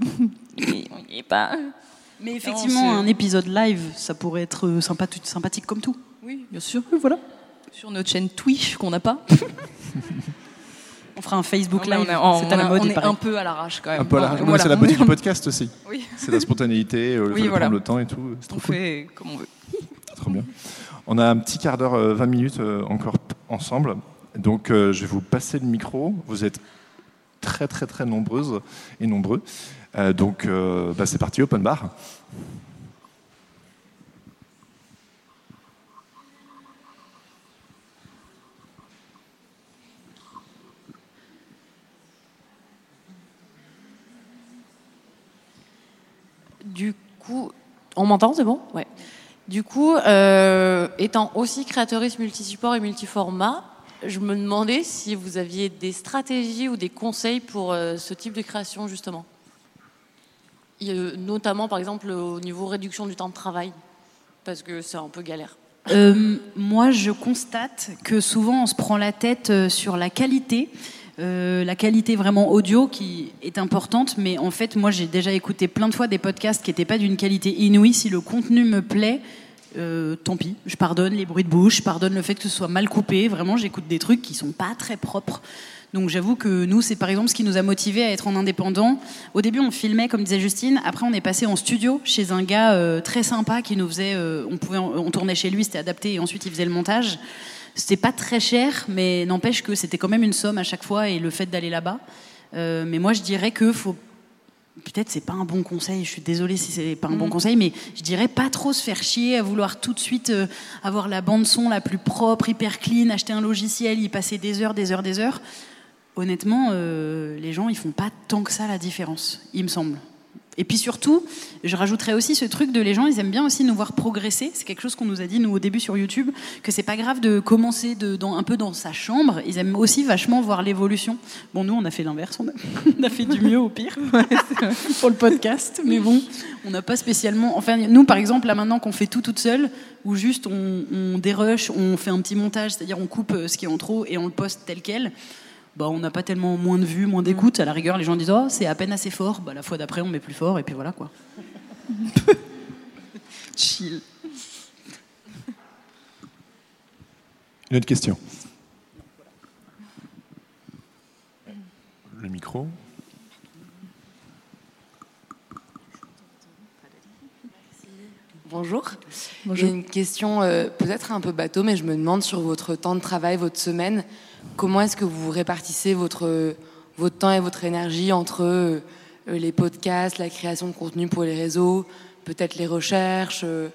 mais on n'y est pas. Mais effectivement, un épisode live, ça pourrait être euh, sympa, sympathique comme tout. Oui, bien sûr. Voilà. Sur notre chaîne Twitch qu'on n'a pas. On fera un Facebook Non, live. on c'est à la on mode, on est un peu à l'arrache quand même. Un peu à la- Enfin, non, mais voilà. C'est la beauté du podcast aussi. Oui. C'est la spontanéité, euh, le Oui, fait de voilà. prendre le temps et tout. C'est On trop cool. fait comme on veut. Trop bien. On a un petit quart d'heure, euh, 20 minutes euh, encore p- ensemble. Donc euh, je vais vous passer le micro. Vous êtes très très très nombreuses et nombreux. Euh, donc euh, bah, c'est parti, open bar. Du coup, on m'entend, c'est bon? Ouais. Du coup, euh, étant aussi créatrice multisupport et multiformat, je me demandais si vous aviez des stratégies ou des conseils pour ce type de création, justement. Notamment, par exemple, au niveau réduction du temps de travail, parce que c'est un peu galère. Euh, moi, je constate que souvent on se prend la tête euh, sur la qualité. Euh, la qualité vraiment audio qui est importante, mais en fait, moi j'ai déjà écouté plein de fois des podcasts qui n'étaient pas d'une qualité inouïe. Si le contenu me plaît, tant pis, je pardonne les bruits de bouche, je pardonne le fait que ce soit mal coupé. Vraiment, j'écoute des trucs qui sont pas très propres. Donc j'avoue que nous, c'est par exemple ce qui nous a motivés à être en indépendant. Au début, on filmait, comme disait Justine. Après, on est passé en studio chez un gars euh, très sympa qui nous faisait. euh, on pouvait, on tournait chez lui, c'était adapté, et ensuite il faisait le montage. C'était pas très cher, mais n'empêche que c'était quand même une somme à chaque fois et le fait d'aller là-bas. Euh, mais moi, je dirais que faut peut-être c'est pas un bon conseil, je suis désolée si c'est pas un bon conseil, mais je dirais pas trop se faire chier à vouloir tout de suite euh, avoir la bande son la plus propre, hyper clean, acheter un logiciel, y passer des heures, des heures, des heures. Honnêtement, euh, les gens ils font pas tant que ça la différence, il me semble. Et puis surtout, je rajouterais aussi ce truc de les gens, ils aiment bien aussi nous voir progresser. C'est quelque chose qu'on nous a dit nous au début sur YouTube, que c'est pas grave de commencer de, dans, un peu dans sa chambre. Ils aiment aussi vachement voir l'évolution. Bon, nous on a fait l'inverse, on a, on a fait du mieux au pire pour le podcast, mais bon, on n'a pas spécialement. Enfin, nous par exemple, là maintenant qu'on fait tout toute seule, ou juste on, on dérush, on fait un petit montage, c'est-à-dire on coupe euh, ce qui est en trop et on le poste tel quel. Bah, on n'a pas tellement moins de vues, moins d'écoute. À la rigueur, les gens disent oh, c'est à peine assez fort. Bah, la fois d'après, on met plus fort et puis voilà quoi. Chill. Une autre question. Le micro. Bonjour. J'ai une question euh, peut-être un peu bateau, mais je me demande sur votre temps de travail, votre semaine, comment est-ce que vous répartissez votre, votre temps et votre énergie entre euh, les podcasts, la création de contenu pour les réseaux, peut-être les recherches euh,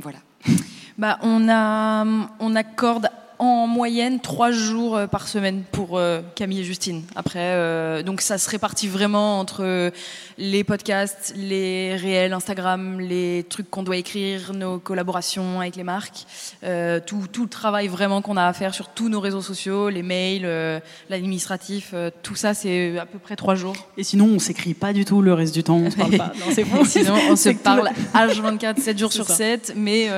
Voilà. Bah, on, a, on accorde en moyenne trois jours euh, par semaine pour euh, Camille et Justine. Après, euh, donc ça se répartit vraiment entre les podcasts, les réels Instagram, les trucs qu'on doit écrire, nos collaborations avec les marques, tout, tout le travail vraiment qu'on a à faire sur tous nos réseaux sociaux, les mails, l'administratif, tout ça c'est à peu près trois jours. Et sinon, on s'écrit pas du tout le reste du temps. On se parle pas. Non, c'est bon. sinon, on se parle le- H24, 7 jours sur ça. 7, mais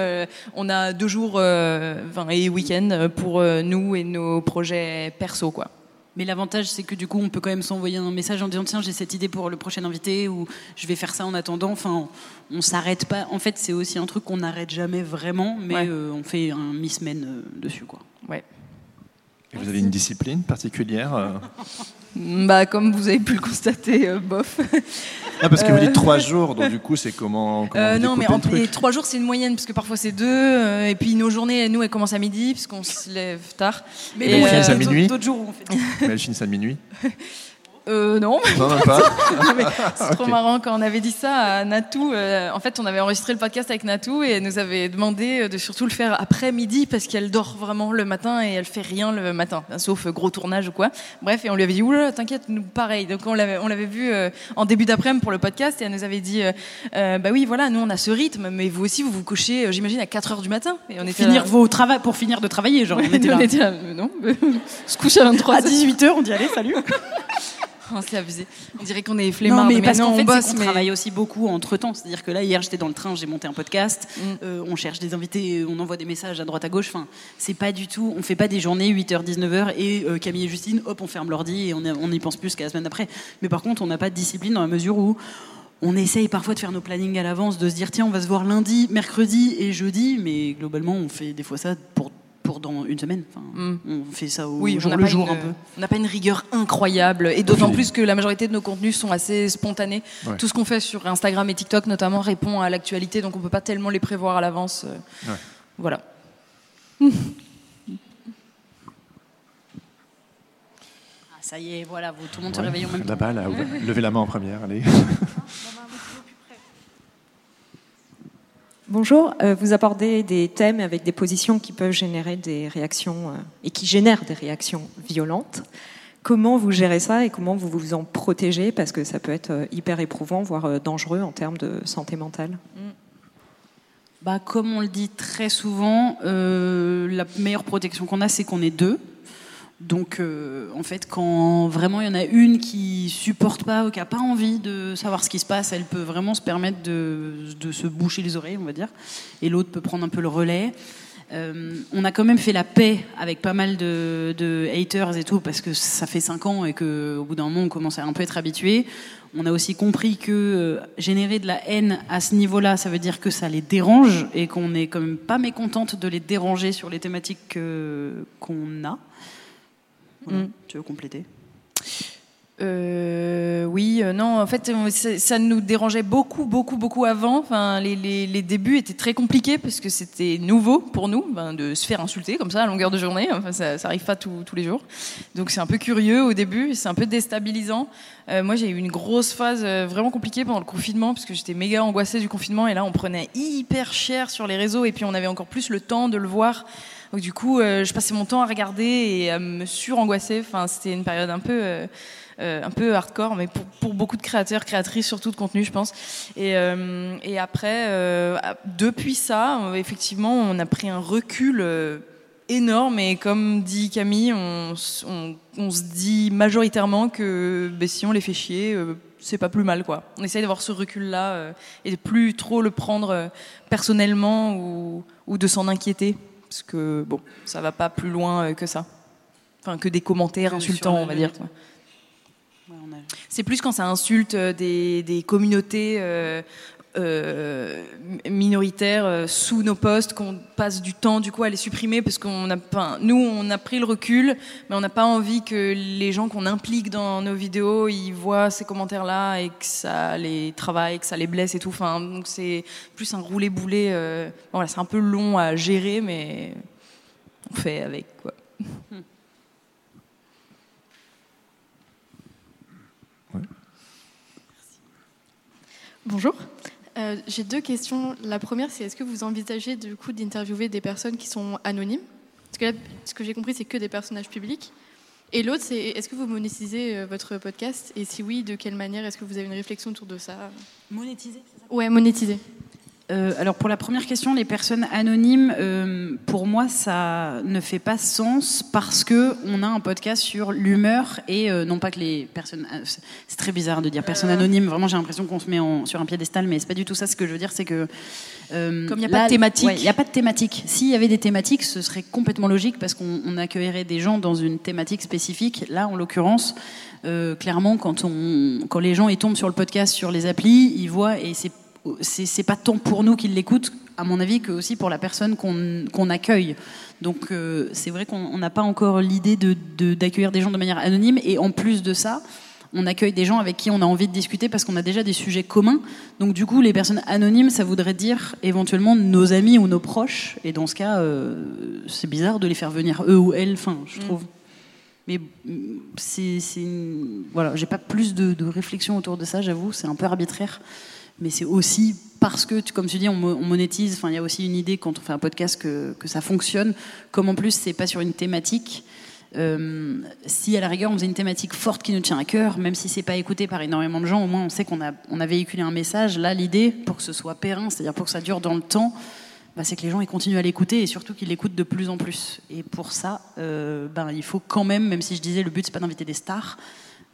on a deux jours et week-end pour euh, nous et nos projets perso. Quoi. Mais l'avantage, c'est que du coup, on peut quand même s'envoyer un message en disant tiens, j'ai cette idée pour le prochain invité ou je vais faire ça en attendant. Enfin, on s'arrête pas. En fait, c'est aussi un truc qu'on n'arrête jamais vraiment, mais Ouais. euh, on fait un mi-semaine euh, dessus, quoi. Ouais. Et vous avez une discipline particulière euh? Bah, comme vous avez pu le constater, euh, bof. Ah, parce que vous Euh. dites trois jours, donc du coup, c'est comment, comment Euh, vous non, mais en le les trois jours, c'est une moyenne, parce que parfois c'est deux. euh, et puis nos journées, nous, elles commencent à midi, parce qu'on se lève tard. Mais Et, euh, finissent à d'autres- minuit. D'autres jours, on fait. Mais elles finissent à minuit euh, non, Non, même pas. c'est trop marrant quand on avait dit ça à Natou. euh, en fait, on avait enregistré le podcast avec Natou et elle nous avait demandé euh, de surtout le faire après midi parce qu'elle dort vraiment le matin et elle fait rien le matin, hein, sauf euh, gros tournage ou quoi. Bref, et on lui avait dit oula, t'inquiète, nous pareil. Donc on l'avait, on l'avait vu euh, en début d'après-midi pour le podcast et elle nous avait dit euh, euh, bah oui, voilà, nous on a ce rythme, mais vous aussi vous vous couchez, j'imagine à 4 heures du matin. Et on était Finir là- vos travaux pour finir de travailler, genre. on était là. on était là, non, on se couche à 23 À 18h, on dit allez, salut. Oh, c'est abusé. On dirait qu'on est flemmard. Non, mais parce qu'en on fait, bosse, c'est qu'on mais- travaille aussi beaucoup entre temps. C'est-à-dire que là, hier, j'étais dans le train, j'ai monté un podcast, Mm. euh, on cherche des invités, on envoie des messages à droite à gauche. Enfin, c'est pas du tout, on fait pas des journées 8h, 19h et euh, Camille et Justine, hop, on ferme l'ordi et on, est- on y pense plus qu'à la semaine d'après. Mais par contre, on n'a pas de discipline dans la mesure où on essaye parfois de faire nos plannings à l'avance, de se dire, tiens, on va se voir lundi, mercredi et jeudi, mais globalement, on fait des fois ça pour, pour dans une semaine. Enfin, Mm. On fait ça au Oui, jour le jour une- un peu. On n'a pas une rigueur incroyable, et d'autant Oui. plus que la majorité de nos contenus sont assez spontanés. Ouais. Tout ce qu'on fait sur Instagram et TikTok, notamment, répond à l'actualité, donc on peut pas tellement les prévoir à l'avance. euh, Ouais. Voilà. Ah, ça y est, voilà, vous, tout le monde se réveille en même temps. Là-bas, là, levez la main en première, allez. Bonjour, euh, vous abordez des thèmes avec des positions qui peuvent générer des réactions euh, et qui génèrent des réactions violentes. Comment vous gérez ça et comment vous vous en protégez? Parce que ça peut être euh, hyper éprouvant, voire dangereux en termes de santé mentale. Bah, comme on le dit très souvent, la meilleure protection qu'on a, c'est qu'on est deux. Donc, euh, en fait, quand vraiment il y en a une qui supporte pas ou qui a pas envie de savoir ce qui se passe, elle peut vraiment se permettre de, se boucher les oreilles, on va dire, et l'autre peut prendre un peu le relais. Euh, on a quand même fait la paix avec pas mal de, haters et tout, parce que ça fait cinq ans et qu'au bout d'un moment, on commence à un peu être habitué. On a aussi compris que euh, générer de la haine à ce niveau-là, ça veut dire que ça les dérange et qu'on n'est quand même pas mécontente de les déranger sur les thématiques que- qu'on a. Voilà. Mm. Tu veux compléter? Euh, oui, euh, non, en fait, ça, nous dérangeait beaucoup, beaucoup, beaucoup avant. Enfin, les, les- les débuts étaient très compliqués parce que c'était nouveau pour nous ben, de se faire insulter comme ça à longueur de journée. Enfin, ça, ça arrive pas tous tous les jours. Donc c'est un peu curieux au début, c'est un peu déstabilisant. Euh, moi, j'ai eu une grosse phase vraiment compliquée pendant le confinement parce que j'étais méga angoissée du confinement et là, on prenait hyper cher sur les réseaux et puis on avait encore plus le temps de le voir. Donc du coup, euh, je passais mon temps à regarder et à me surangoisser. Enfin, c'était une période un peu, euh, euh, un peu hardcore, mais pour, beaucoup de créateurs, créatrices surtout de contenu, je pense. Et, après, depuis ça, effectivement, on a pris un recul. énorme et comme dit Camille, on, se dit majoritairement que ben, si on les fait chier, c'est pas plus mal quoi. On essaye d'avoir ce recul là et de plus trop le prendre personnellement ou de s'en inquiéter parce que bon, ça va pas plus loin euh, que ça. Enfin que des commentaires insultants, on va dire. Ouais, a- C'est plus quand ça insulte euh, des, des communautés euh, euh, minoritaires euh, sous nos postes qu'on passe du temps du coup à les supprimer parce qu'on a pas, nous on a pris le recul, mais on n'a pas envie que les gens qu'on implique dans nos vidéos ils voient ces commentaires là et que ça les travaille, que ça les blesse et tout. Enfin donc c'est plus un roulé boulet. Euh, voilà, c'est un peu long à gérer, mais on fait avec quoi. Bonjour. Euh, J'ai deux questions. La première, c'est est-ce que vous envisagez du coup d'interviewer des personnes qui sont anonymes? Parce que là, ce que j'ai compris, c'est que des personnages publics. Et l'autre, c'est est-ce que vous monétisez euh, votre podcast? Et si oui, de quelle manière? Est-ce que vous avez une réflexion autour de ça? Monétiser, c'est ça? Ouais, monétiser. Euh, alors pour la première question, les personnes anonymes, euh, pour moi, ça ne fait pas sens parce que on a un podcast sur l'humeur et euh, non pas que les personnes. C'est très bizarre de dire personnes anonymes. Vraiment, j'ai l'impression qu'on se met en, sur un piédestal, mais c'est pas du tout ça. Ce que je veux dire, c'est que comme il n'y a pas de thématique, il n'y a pas de thématique. S'il y avait des thématiques, ce serait complètement logique parce qu'on accueillerait des gens dans une thématique spécifique. Là, en l'occurrence. clairement, quand, on, quand les gens ils tombent sur le podcast, sur les applis, ils voient et c'est c'est pas tant pour nous qu'ils l'écoutent, à mon avis, que aussi pour la personne qu'on accueille. Donc euh, c'est vrai qu'on n'a pas encore l'idée d'accueillir de, des gens de manière anonyme. Et en plus de ça, on accueille des gens avec qui on a envie de discuter parce qu'on a déjà des sujets communs. Donc du coup, les personnes anonymes, ça voudrait dire éventuellement nos amis ou nos proches. Et dans ce cas, euh, c'est bizarre de les faire venir eux ou elles, enfin, je mm. trouve. Mais mm, c'est, voilà, j'ai pas plus de, de réflexion autour de ça, j'avoue, c'est un peu arbitraire mais c'est aussi parce que, comme tu dis, on, monétise. Enfin, il y a aussi une idée quand on fait un podcast que, que ça fonctionne. Comme en plus, c'est pas sur une thématique. Euh, si à la rigueur on faisait une thématique forte qui nous tient à cœur, même si c'est pas écouté par énormément de gens, au moins on sait qu'on a, on a véhiculé un message. Là, l'idée, pour que ce soit périn, c'est-à-dire pour que ça dure dans le temps, bah, c'est que les gens ils continuent à l'écouter et surtout qu'ils l'écoutent de plus en plus. Et pour ça, euh, ben, il faut quand même, même si je disais le but c'est pas d'inviter des stars,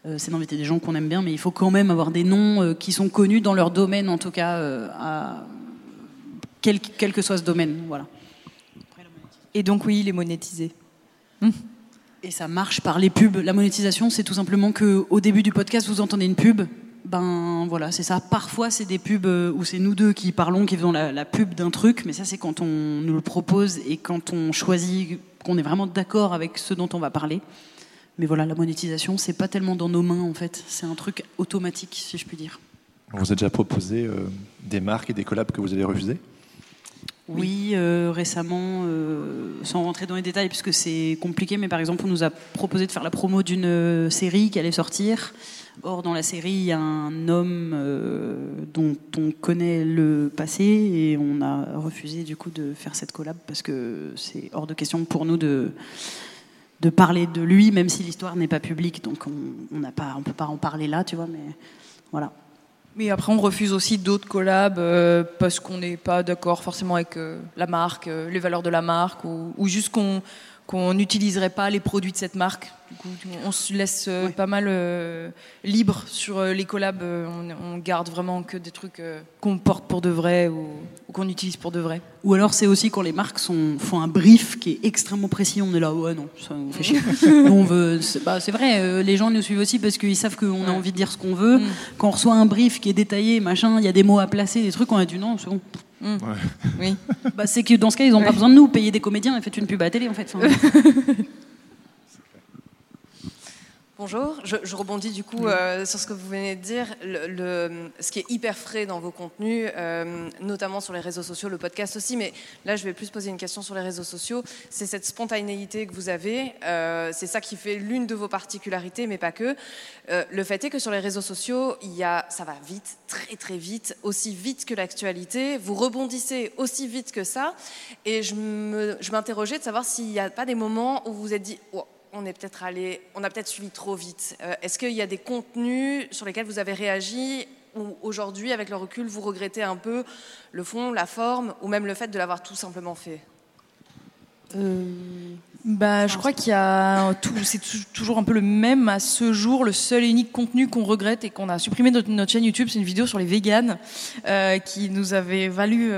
c'est d'inviter des gens qu'on aime bien, mais il faut quand même avoir des noms euh, qui sont connus dans leur domaine, en tout cas, euh, à... quel, que soit ce domaine. Voilà. Et donc oui, les monétiser. Et ça marche par les pubs. La monétisation, c'est tout simplement que au début du podcast, vous entendez une pub. Ben voilà, c'est ça. Parfois, c'est des pubs où c'est nous deux qui parlons, qui faisons la, la pub d'un truc, mais ça, c'est quand on nous le propose et quand on choisit qu'on est vraiment d'accord avec ce dont on va parler. Mais voilà, la monétisation, c'est pas tellement dans nos mains en fait. C'est un truc automatique, si je puis dire. On vous a déjà proposé euh, des marques et des collabs que vous avez refusés oui, euh, récemment, euh, sans rentrer dans les détails puisque c'est compliqué, mais par exemple, on nous a proposé de faire la promo d'une série qui allait sortir. Or, dans la série, il y a un homme dont on connaît le passé et on a refusé du coup de faire cette collab parce que c'est hors de question pour nous de de parler de lui, même si l'histoire n'est pas publique, donc on ne on peut pas en parler là, tu vois, mais voilà. Mais après, on refuse aussi d'autres collabs euh, parce qu'on n'est pas d'accord forcément avec euh, la marque, euh, les valeurs de la marque, ou, ou juste qu'on qu'on n'utiliserait pas les produits de cette marque. Du coup, on se laisse euh, pas mal euh, libre sur euh, les collabs. On, garde vraiment que des trucs qu'on porte pour de vrai ou, qu'on utilise pour de vrai. Ou alors c'est aussi quand les marques sont, font un brief qui est extrêmement précis. On est là, ouais, non, ça nous fait chier. on veut, c'est, bah, c'est vrai, les gens nous suivent aussi parce qu'ils savent qu'on a envie de dire ce qu'on veut. Mm. Quand on reçoit un brief qui est détaillé, machin, il y a des mots à placer, des trucs, on a du non, c'est bon. Mm. Oui. Bah, c'est que dans ce cas, ils n'ont pas besoin de nous. Payer des comédiens et faites une pub à la télé, en fait. Bonjour, je, rebondis du coup euh, sur ce que vous venez de dire. Le, ce qui est hyper frais dans vos contenus, euh, notamment sur les réseaux sociaux, le podcast aussi, mais là je vais plus poser une question sur les réseaux sociaux. C'est cette spontanéité que vous avez, euh, c'est ça qui fait l'une de vos particularités, mais pas que. le fait est que sur les réseaux sociaux, il y a, ça va vite, très très vite, aussi vite que l'actualité. Vous rebondissez aussi vite que ça, et je m'interrogeais de savoir s'il n'y a pas des moments où vous vous êtes dit on est peut-être allé, on a peut-être suivi trop vite. Euh, est-ce qu'il y a des contenus sur lesquels vous avez réagi ou aujourd'hui, avec le recul, vous regrettez un peu le fond, la forme, ou même le fait de l'avoir tout simplement fait? Euh, bah, je crois qu'il y a c'est toujours un peu le même à ce jour. Le seul et unique contenu qu'on regrette et qu'on a supprimé de notre, chaîne YouTube, c'est une vidéo sur les véganes euh, qui nous avait valu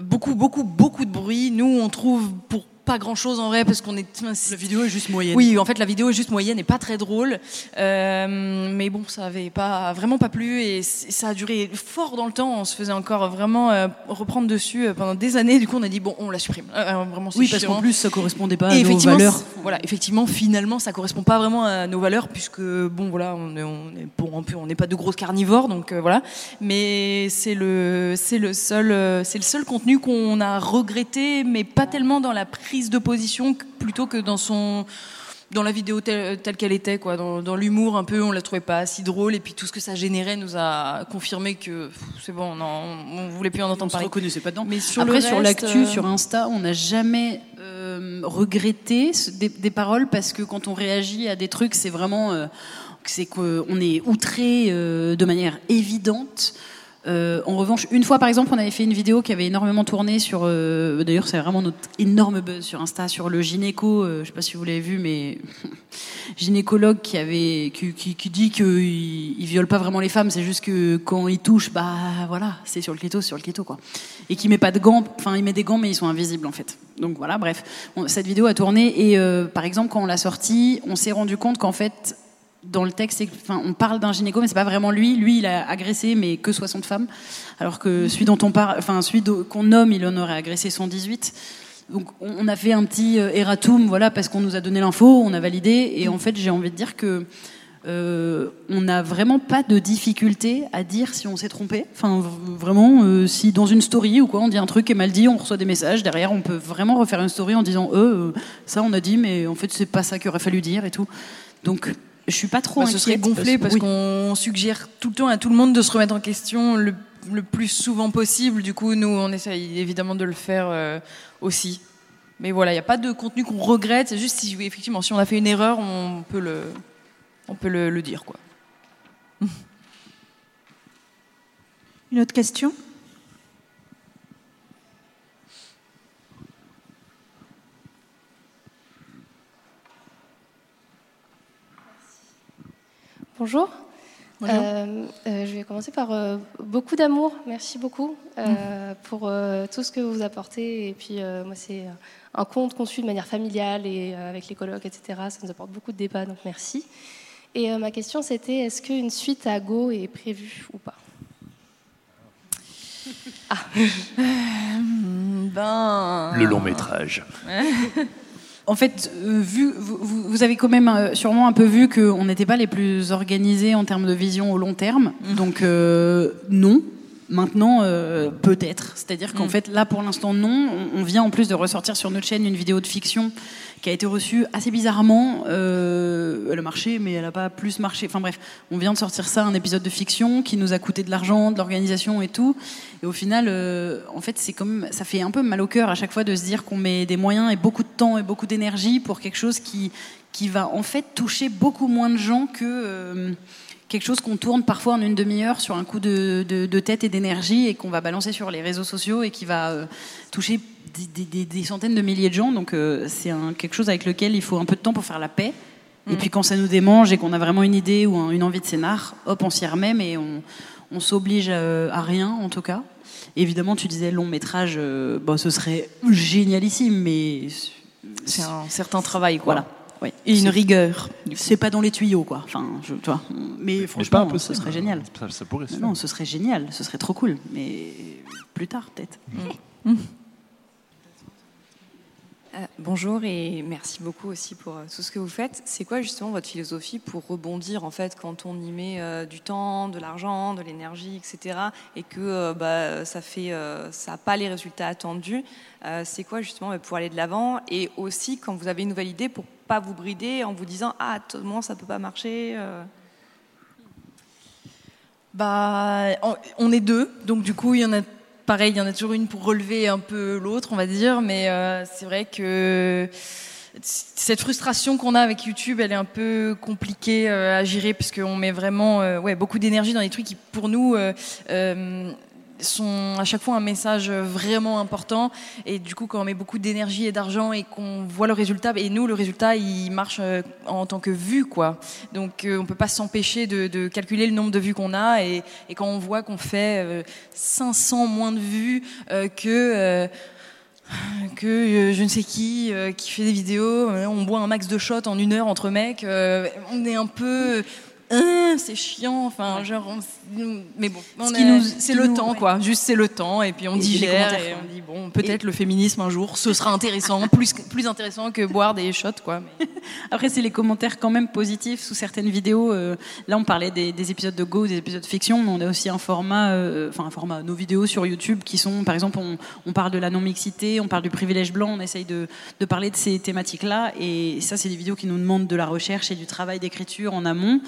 beaucoup, beaucoup, beaucoup de bruit. Nous, on trouve pour pas grand chose en vrai parce qu'on est. La vidéo est juste moyenne. Oui, en fait, la vidéo est juste moyenne et pas très drôle. Euh, mais bon, ça avait pas vraiment pas plu et ça a duré fort dans le temps. On se faisait encore vraiment euh, reprendre dessus euh, pendant des années. Du coup, on a dit bon, on la supprime. vraiment, oui, parce qu'en plus, ça correspondait pas à nos valeurs. Voilà, effectivement, finalement, ça correspond pas vraiment à nos valeurs puisque bon, voilà, on est, on est bon, on n'est pas de grosses carnivores, donc voilà. Mais c'est le, c'est le seul, c'est le seul contenu qu'on a regretté, mais pas tellement dans la prise de position plutôt que dans son dans la vidéo telle, qu'elle était, quoi, dans, l'humour un peu, on la trouvait pas si drôle, et puis tout ce que ça générait nous a confirmé que c'est bon, non, on voulait plus en entendre parler. On se reconnaissait pas dedans. Mais sur Après, sur l'actu, euh, sur Insta, on n'a jamais euh, regretté des, paroles parce que quand on réagit à des trucs, c'est vraiment, euh, c'est qu'on est outré de manière évidente. Euh, en revanche, une fois par exemple, on avait fait une vidéo qui avait énormément tourné sur. Euh, d'ailleurs, c'est vraiment notre énorme buzz sur Insta sur le gynéco. Euh, je sais pas si vous l'avez vu, mais gynécologue qui avait qui, qui, dit qu'il il viole pas vraiment les femmes, c'est juste que quand il touche, bah voilà, c'est sur le clito, sur le clito quoi. Et qui met pas de gants. Enfin, il met des gants, mais ils sont invisibles en fait. Donc voilà, bref, cette vidéo a tourné et par exemple quand on l'a sortie, on s'est rendu compte qu'en fait dans le texte, on parle d'un gynéco, mais c'est pas vraiment lui. Lui, il a agressé, mais que 60 femmes, alors que celui dont on parle, enfin, celui qu'on nomme, il en aurait agressé 118. Donc, on a fait un petit euh, erratum, voilà, parce qu'on nous a donné l'info, on a validé, et en fait, j'ai envie de dire que euh, on n'a vraiment pas de difficulté à dire si on s'est trompé. Enfin, vraiment, euh, si dans une story ou quoi, on dit un truc est mal dit, on reçoit des messages. Derrière, on peut vraiment refaire une story en disant, euh, ça on a dit, mais en fait, c'est pas ça qu'il aurait fallu dire et tout. Donc, je suis pas trop bah, Ce serait gonflé parce, qu'on suggère tout le temps à tout le monde de se remettre en question le, plus souvent possible. Du coup, nous, on essaye évidemment de le faire euh, aussi. Mais voilà, il n'y a pas de contenu qu'on regrette. C'est juste si, effectivement, si on a fait une erreur, on peut le, on peut le, le dire, quoi. Une autre question? Bonjour. Euh, euh, je vais commencer par euh, beaucoup d'amour. Merci beaucoup mm. pour tout ce que vous apportez. Et puis, moi, c'est un conte conçu de manière familiale et avec les colloques, etc. Ça nous apporte beaucoup de débats, donc merci. Et ma question, c'était est-ce qu'une suite à Go est prévue ou pas? Ah. ben... Le long métrage. En fait, euh, vu, vous, avez quand même euh, sûrement un peu vu qu'on n'était pas les plus organisés en termes de vision au long terme. Mm. Donc, euh, non. Maintenant, peut-être. C'est-à-dire qu'en mm. fait, là, pour l'instant, non. On, vient en plus de ressortir sur notre chaîne une vidéo de fiction qui a été reçue assez bizarrement. Euh, elle a marché, mais elle n'a pas plus marché. Enfin bref, on vient de sortir ça, un épisode de fiction qui nous a coûté de l'argent, de l'organisation et tout. Et au final, euh, en fait, c'est comme ça fait un peu mal au cœur à chaque fois de se dire qu'on met des moyens et beaucoup de temps et beaucoup d'énergie pour quelque chose qui qui va en fait toucher beaucoup moins de gens que euh, quelque chose qu'on tourne parfois en une demi-heure sur un coup de, de, tête et d'énergie et qu'on va balancer sur les réseaux sociaux et qui va toucher des, centaines de milliers de gens. Donc euh, c'est quelque chose avec lequel il faut un peu de temps pour faire la paix. Et mm. puis quand ça nous démange et qu'on a vraiment une idée ou une envie de scénar, hop, on s'y remet, mais on, on s'oblige euh, à, rien en tout cas. Évidemment, tu disais long métrage, euh, bon, ce serait génialissime, mais c'est un certain travail, quoi. Voilà. Oui. Et une rigueur. C'est pas dans les tuyaux, quoi. Enfin, je, tu vois. Mais franchement, ce serait génial. Ça, pourrait se Non, ce serait génial. Ce serait trop cool. Mais plus tard, peut-être. Mm. Mm. Euh, bonjour et merci beaucoup aussi pour euh, tout ce que vous faites. C'est quoi justement votre philosophie pour rebondir en fait quand on y met euh, du temps, de l'argent, de l'énergie, etc. et que bah, ça fait ça pas les résultats attendus C'est quoi justement pour aller de l'avant et aussi quand vous avez une nouvelle idée pour pas vous brider en vous disant ah moi ça peut pas marcher. Bah, on est deux, donc du coup, il y en a pareil, il y en a toujours une pour relever un peu l'autre, on va dire, mais euh, c'est vrai que cette frustration qu'on a avec YouTube, elle est un peu compliquée euh, à gérer parce qu'on met vraiment euh, ouais, beaucoup d'énergie dans des trucs qui, pour nous, sont à chaque fois un message vraiment important. Et du coup, quand on met beaucoup d'énergie et d'argent et qu'on voit le résultat, et nous, le résultat, il marche euh, en tant que vue, quoi. Donc, euh, on peut pas s'empêcher de, calculer le nombre de vues qu'on a. Et, quand on voit qu'on fait 500 euh, moins de vues que que je ne sais qui qui fait des vidéos, on boit un max de shots en une heure entre mecs, on est un peu Hein, c'est chiant, enfin, genre, mais bon, c'est le temps, quoi. Juste, c'est le temps, et puis on digère et on dit bon, peut-être le féminisme un jour, ce sera intéressant, plus plus intéressant que boire des shots, quoi. Après, c'est les commentaires quand même positifs sous certaines vidéos. Euh, là, on parlait des, épisodes de Go, des épisodes fiction, mais on a aussi un format, euh, enfin un format, nos vidéos sur YouTube qui sont, par exemple, on, parle de la non mixité, on parle du privilège blanc, on essaye de, de parler de ces thématiques-là, et ça, c'est des vidéos qui nous demandent de la recherche et du travail d'écriture en amont.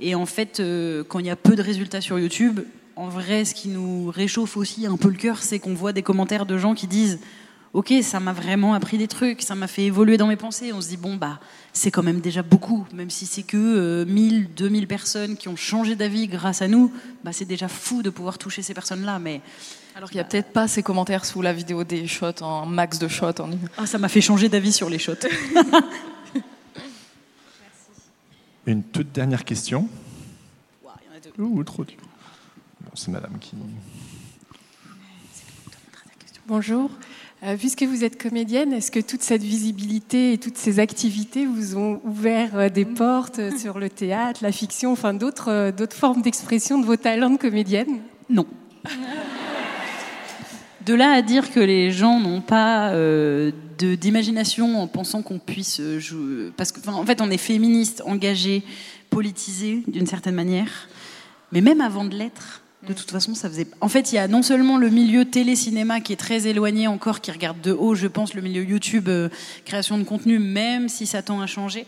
Et en fait, euh, quand il y a peu de résultats sur YouTube, en vrai, ce qui nous réchauffe aussi un peu le cœur, c'est qu'on voit des commentaires de gens qui disent ok, ça m'a vraiment appris des trucs, ça m'a fait évoluer dans mes pensées. On se dit, bon, bah, c'est quand même déjà beaucoup, même si c'est que 1000, 2000 personnes qui ont changé d'avis grâce à nous, bah, c'est déjà fou de pouvoir toucher ces personnes-là. Mais alors qu'il n'y a peut-être pas ces commentaires sous la vidéo des shots en max de shots. En... Ah, ça m'a fait changer d'avis sur les shots. Une toute dernière question. Ouh, trop c'est madame qui. Bonjour. Euh, puisque vous êtes comédienne, est-ce que toute cette visibilité et toutes ces activités vous ont ouvert euh, des portes euh, sur le théâtre, la fiction, enfin d'autres, d'autres formes d'expression de vos talents de comédienne? Non. De là à dire que les gens n'ont pas de, d'imagination en pensant qu'on puisse jouer. Parce qu'en en fait, on est féministe, engagé, politisé d'une certaine manière. Mais même avant de l'être, de toute façon, ça faisait. En fait, il y a non seulement le milieu télé-cinéma qui est très éloigné encore, qui regarde de haut, je pense, le milieu YouTube, euh, création de contenu, même si ça tend à changer.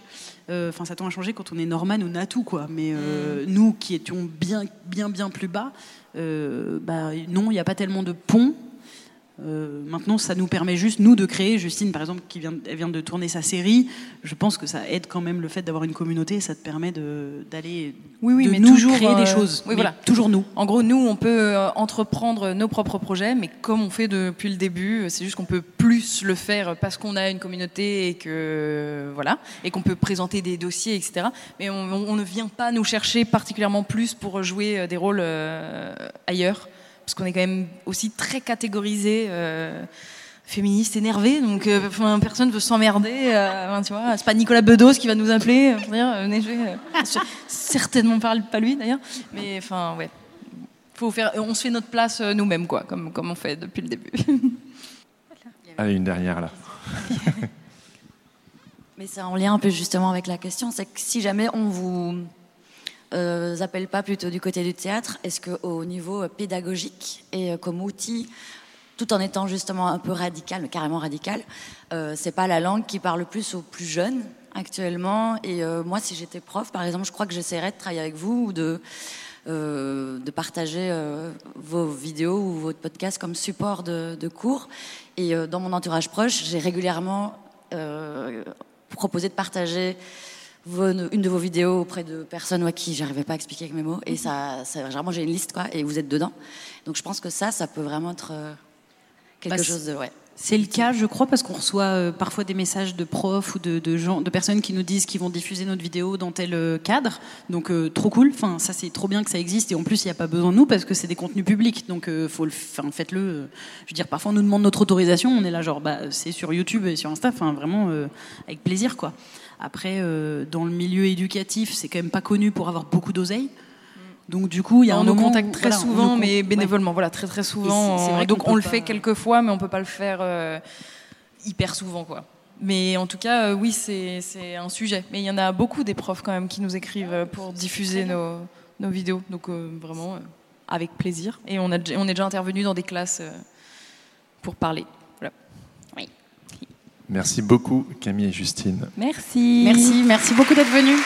Euh, enfin, ça tend à changer quand on est Norman ou Natou, quoi. Mais euh, mm. nous, qui étions bien, bien, bien plus bas, bah, non, il n'y a pas tellement de ponts. Euh, maintenant, ça nous permet juste, nous, de créer. Justine, par exemple, qui vient, elle vient de tourner sa série. Je pense que ça aide quand même le fait d'avoir une communauté. Ça te permet d'aller. Oui, oui, mais nous toujours créer des euh, choses. Oui, voilà. Toujours nous. En gros, nous, on peut euh, entreprendre nos propres projets, mais comme on fait depuis le début, c'est juste qu'on peut plus le faire parce qu'on a une communauté et que voilà, et qu'on peut présenter des dossiers, etc. Mais on, on, ne vient pas nous chercher particulièrement plus pour jouer des rôles ailleurs parce qu'on est quand même aussi très catégorisé. Euh, féministe énervé, donc euh, personne veut s'emmerder. Euh, tu vois, c'est pas Nicolas Bedos qui va nous appeler pour dire venez jouer. certainement pas, pas lui d'ailleurs, mais enfin ouais, faut faire, on se fait notre place nous-mêmes quoi, comme comme on fait depuis le début. Allez une dernière là. mais c'est en lien un peu justement avec la question, c'est que si jamais on vous euh, appellent pas plutôt du côté du théâtre Est-ce qu'au niveau pédagogique et euh, comme outil, tout en étant justement un peu radical, carrément radical, euh, c'est pas la langue qui parle plus aux plus jeunes actuellement? Et euh, moi, si j'étais prof, par exemple, je crois que j'essaierais de travailler avec vous ou de de partager vos vidéos ou votre podcast comme support de cours. Et dans mon entourage proche, j'ai régulièrement proposé de partager une de vos vidéos auprès de personnes à qui j'arrivais pas à expliquer avec mes mots. Et ça, ça vraiment, j'ai une liste, quoi, et vous êtes dedans. Donc je pense que ça, ça peut vraiment être euh, quelque bah, chose de. Ouais. C'est le cas, je crois, parce qu'on reçoit euh, parfois des messages de profs ou de, gens, de personnes qui nous disent qu'ils vont diffuser notre vidéo dans tel euh, cadre. Donc, trop cool. Enfin, ça, c'est trop bien que ça existe. Et en plus, il n'y a pas besoin de nous parce que c'est des contenus publics. Donc, faut le, enfin, faites-le. je veux dire, parfois, on nous demande notre autorisation. On est là, genre, bah, c'est sur YouTube et sur Insta. Enfin, vraiment, avec plaisir, quoi. Après, euh, dans le milieu éducatif, c'est quand même pas connu pour avoir beaucoup d'oseille. Donc du coup, il y a on un nous moment, contacte très souvent, mais bénévolement. Voilà, très très souvent. vrai donc on, le fait quelques fois, mais on peut pas le faire euh, hyper souvent, quoi. Mais en tout cas, euh, oui, c'est un sujet. Mais il y en a beaucoup des profs quand même qui nous écrivent pour diffuser nos, nos, vidéos. Donc vraiment, avec plaisir. Et on, a, on est déjà intervenu dans des classes pour parler. Merci beaucoup Camille et Justine. Merci. Merci, merci beaucoup d'être venus.